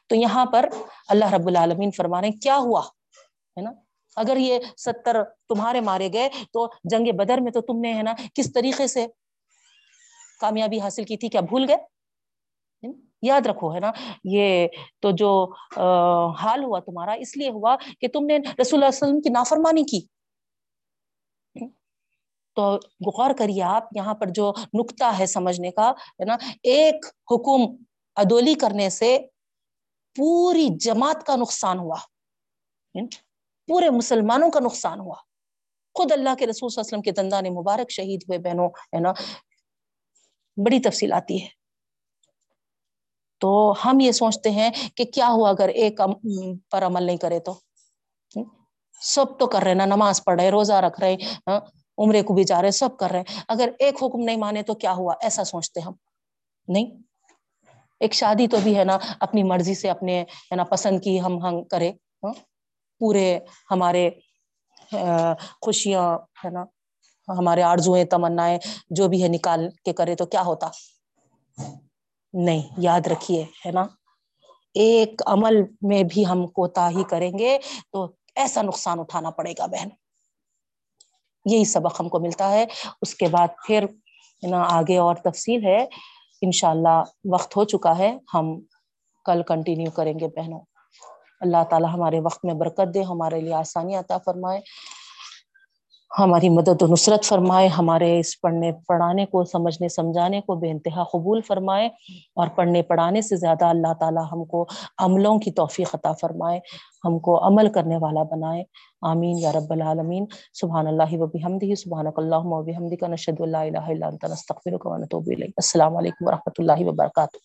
تو یہاں پر اللہ رب العالمین فرما رہے کیا ہوا؟ ہے نا؟ اگر یہ ستر تمہارے مارے گئے تو جنگ بدر میں تو تم نے ہے نا کس طریقے سے کامیابی حاصل کی تھی کیا بھول گئے؟ یاد رکھو، ہے نا؟ یہ تو جو حال ہوا تمہارا، اس لیے ہوا کہ تم نے رسول اللہ علیہ وسلم کی نافرمانی کی۔ تو غور کریے آپ، یہاں پر جو نکتا ہے سمجھنے کا، ہے نا؟ ایک حکم ادولی کرنے سے پوری جماعت کا نقصان ہوا۔ پورے مسلمانوں کا نقصان ہوا۔ خود اللہ کے رسول صلی اللہ علیہ وسلم کے دندان مبارک شہید ہوئے بہنوں، ہے نا؟ بڑی تفصیل آتی ہے۔ تو ہم یہ سوچتے ہیں کہ کیا ہوا اگر ایک پر عمل نہیں کرے تو۔ سب تو کر رہے نا، نماز پڑھ رہے روزہ رکھ رہے ہاں، عمرے کو بھی جا رہے سب کر رہے اگر ایک حکم نہیں مانے تو کیا ہوا؟ ایسا سوچتے ہم۔ نہیں۔ ایک شادی تو بھی ہے نا، اپنی مرضی سے اپنے، ہے نا، پسند کی ہم ہم کرے ہاں، پورے ہمارے خوشیاں، ہے نا ہمارے آرزویں تمنا جو بھی ہے نکال کے کرے تو کیا ہوتا؟ نہیں، یاد رکھیے، ہے نا؟ ایک عمل میں بھی ہم کوتا ہی کریں گے تو ایسا نقصان اٹھانا پڑے گا بہن۔ یہی سبق ہم کو ملتا ہے۔ اس کے بعد پھر نا، آگے اور تفصیل ہے۔ انشاء اللہ وقت ہو چکا ہے، ہم کل کنٹینیو کریں گے بہنوں۔ اللہ تعالی ہمارے وقت میں برکت دے، ہمارے لیے آسانی عطا فرمائے۔ ہماری مدد و نصرت فرمائے، ہمارے اس پڑھنے، پڑھانے کو سمجھنے، سمجھانے کو بے انتہا قبول فرمائے اور پڑھنے، پڑھانے سے زیادہ اللہ تعالی ہم کو عملوں کی توفیق عطا فرمائے، ہم کو عمل کرنے والا بنائے۔ آمین یا رب العالمین۔ سبحان اللہ و بحمدہ، سبحانک اللہم و بحمدک، نشہد لا الہ الا انت، نستغفرک و نتوب الیک۔ السلام علیکم و رحمۃ اللہ وبرکاتہ۔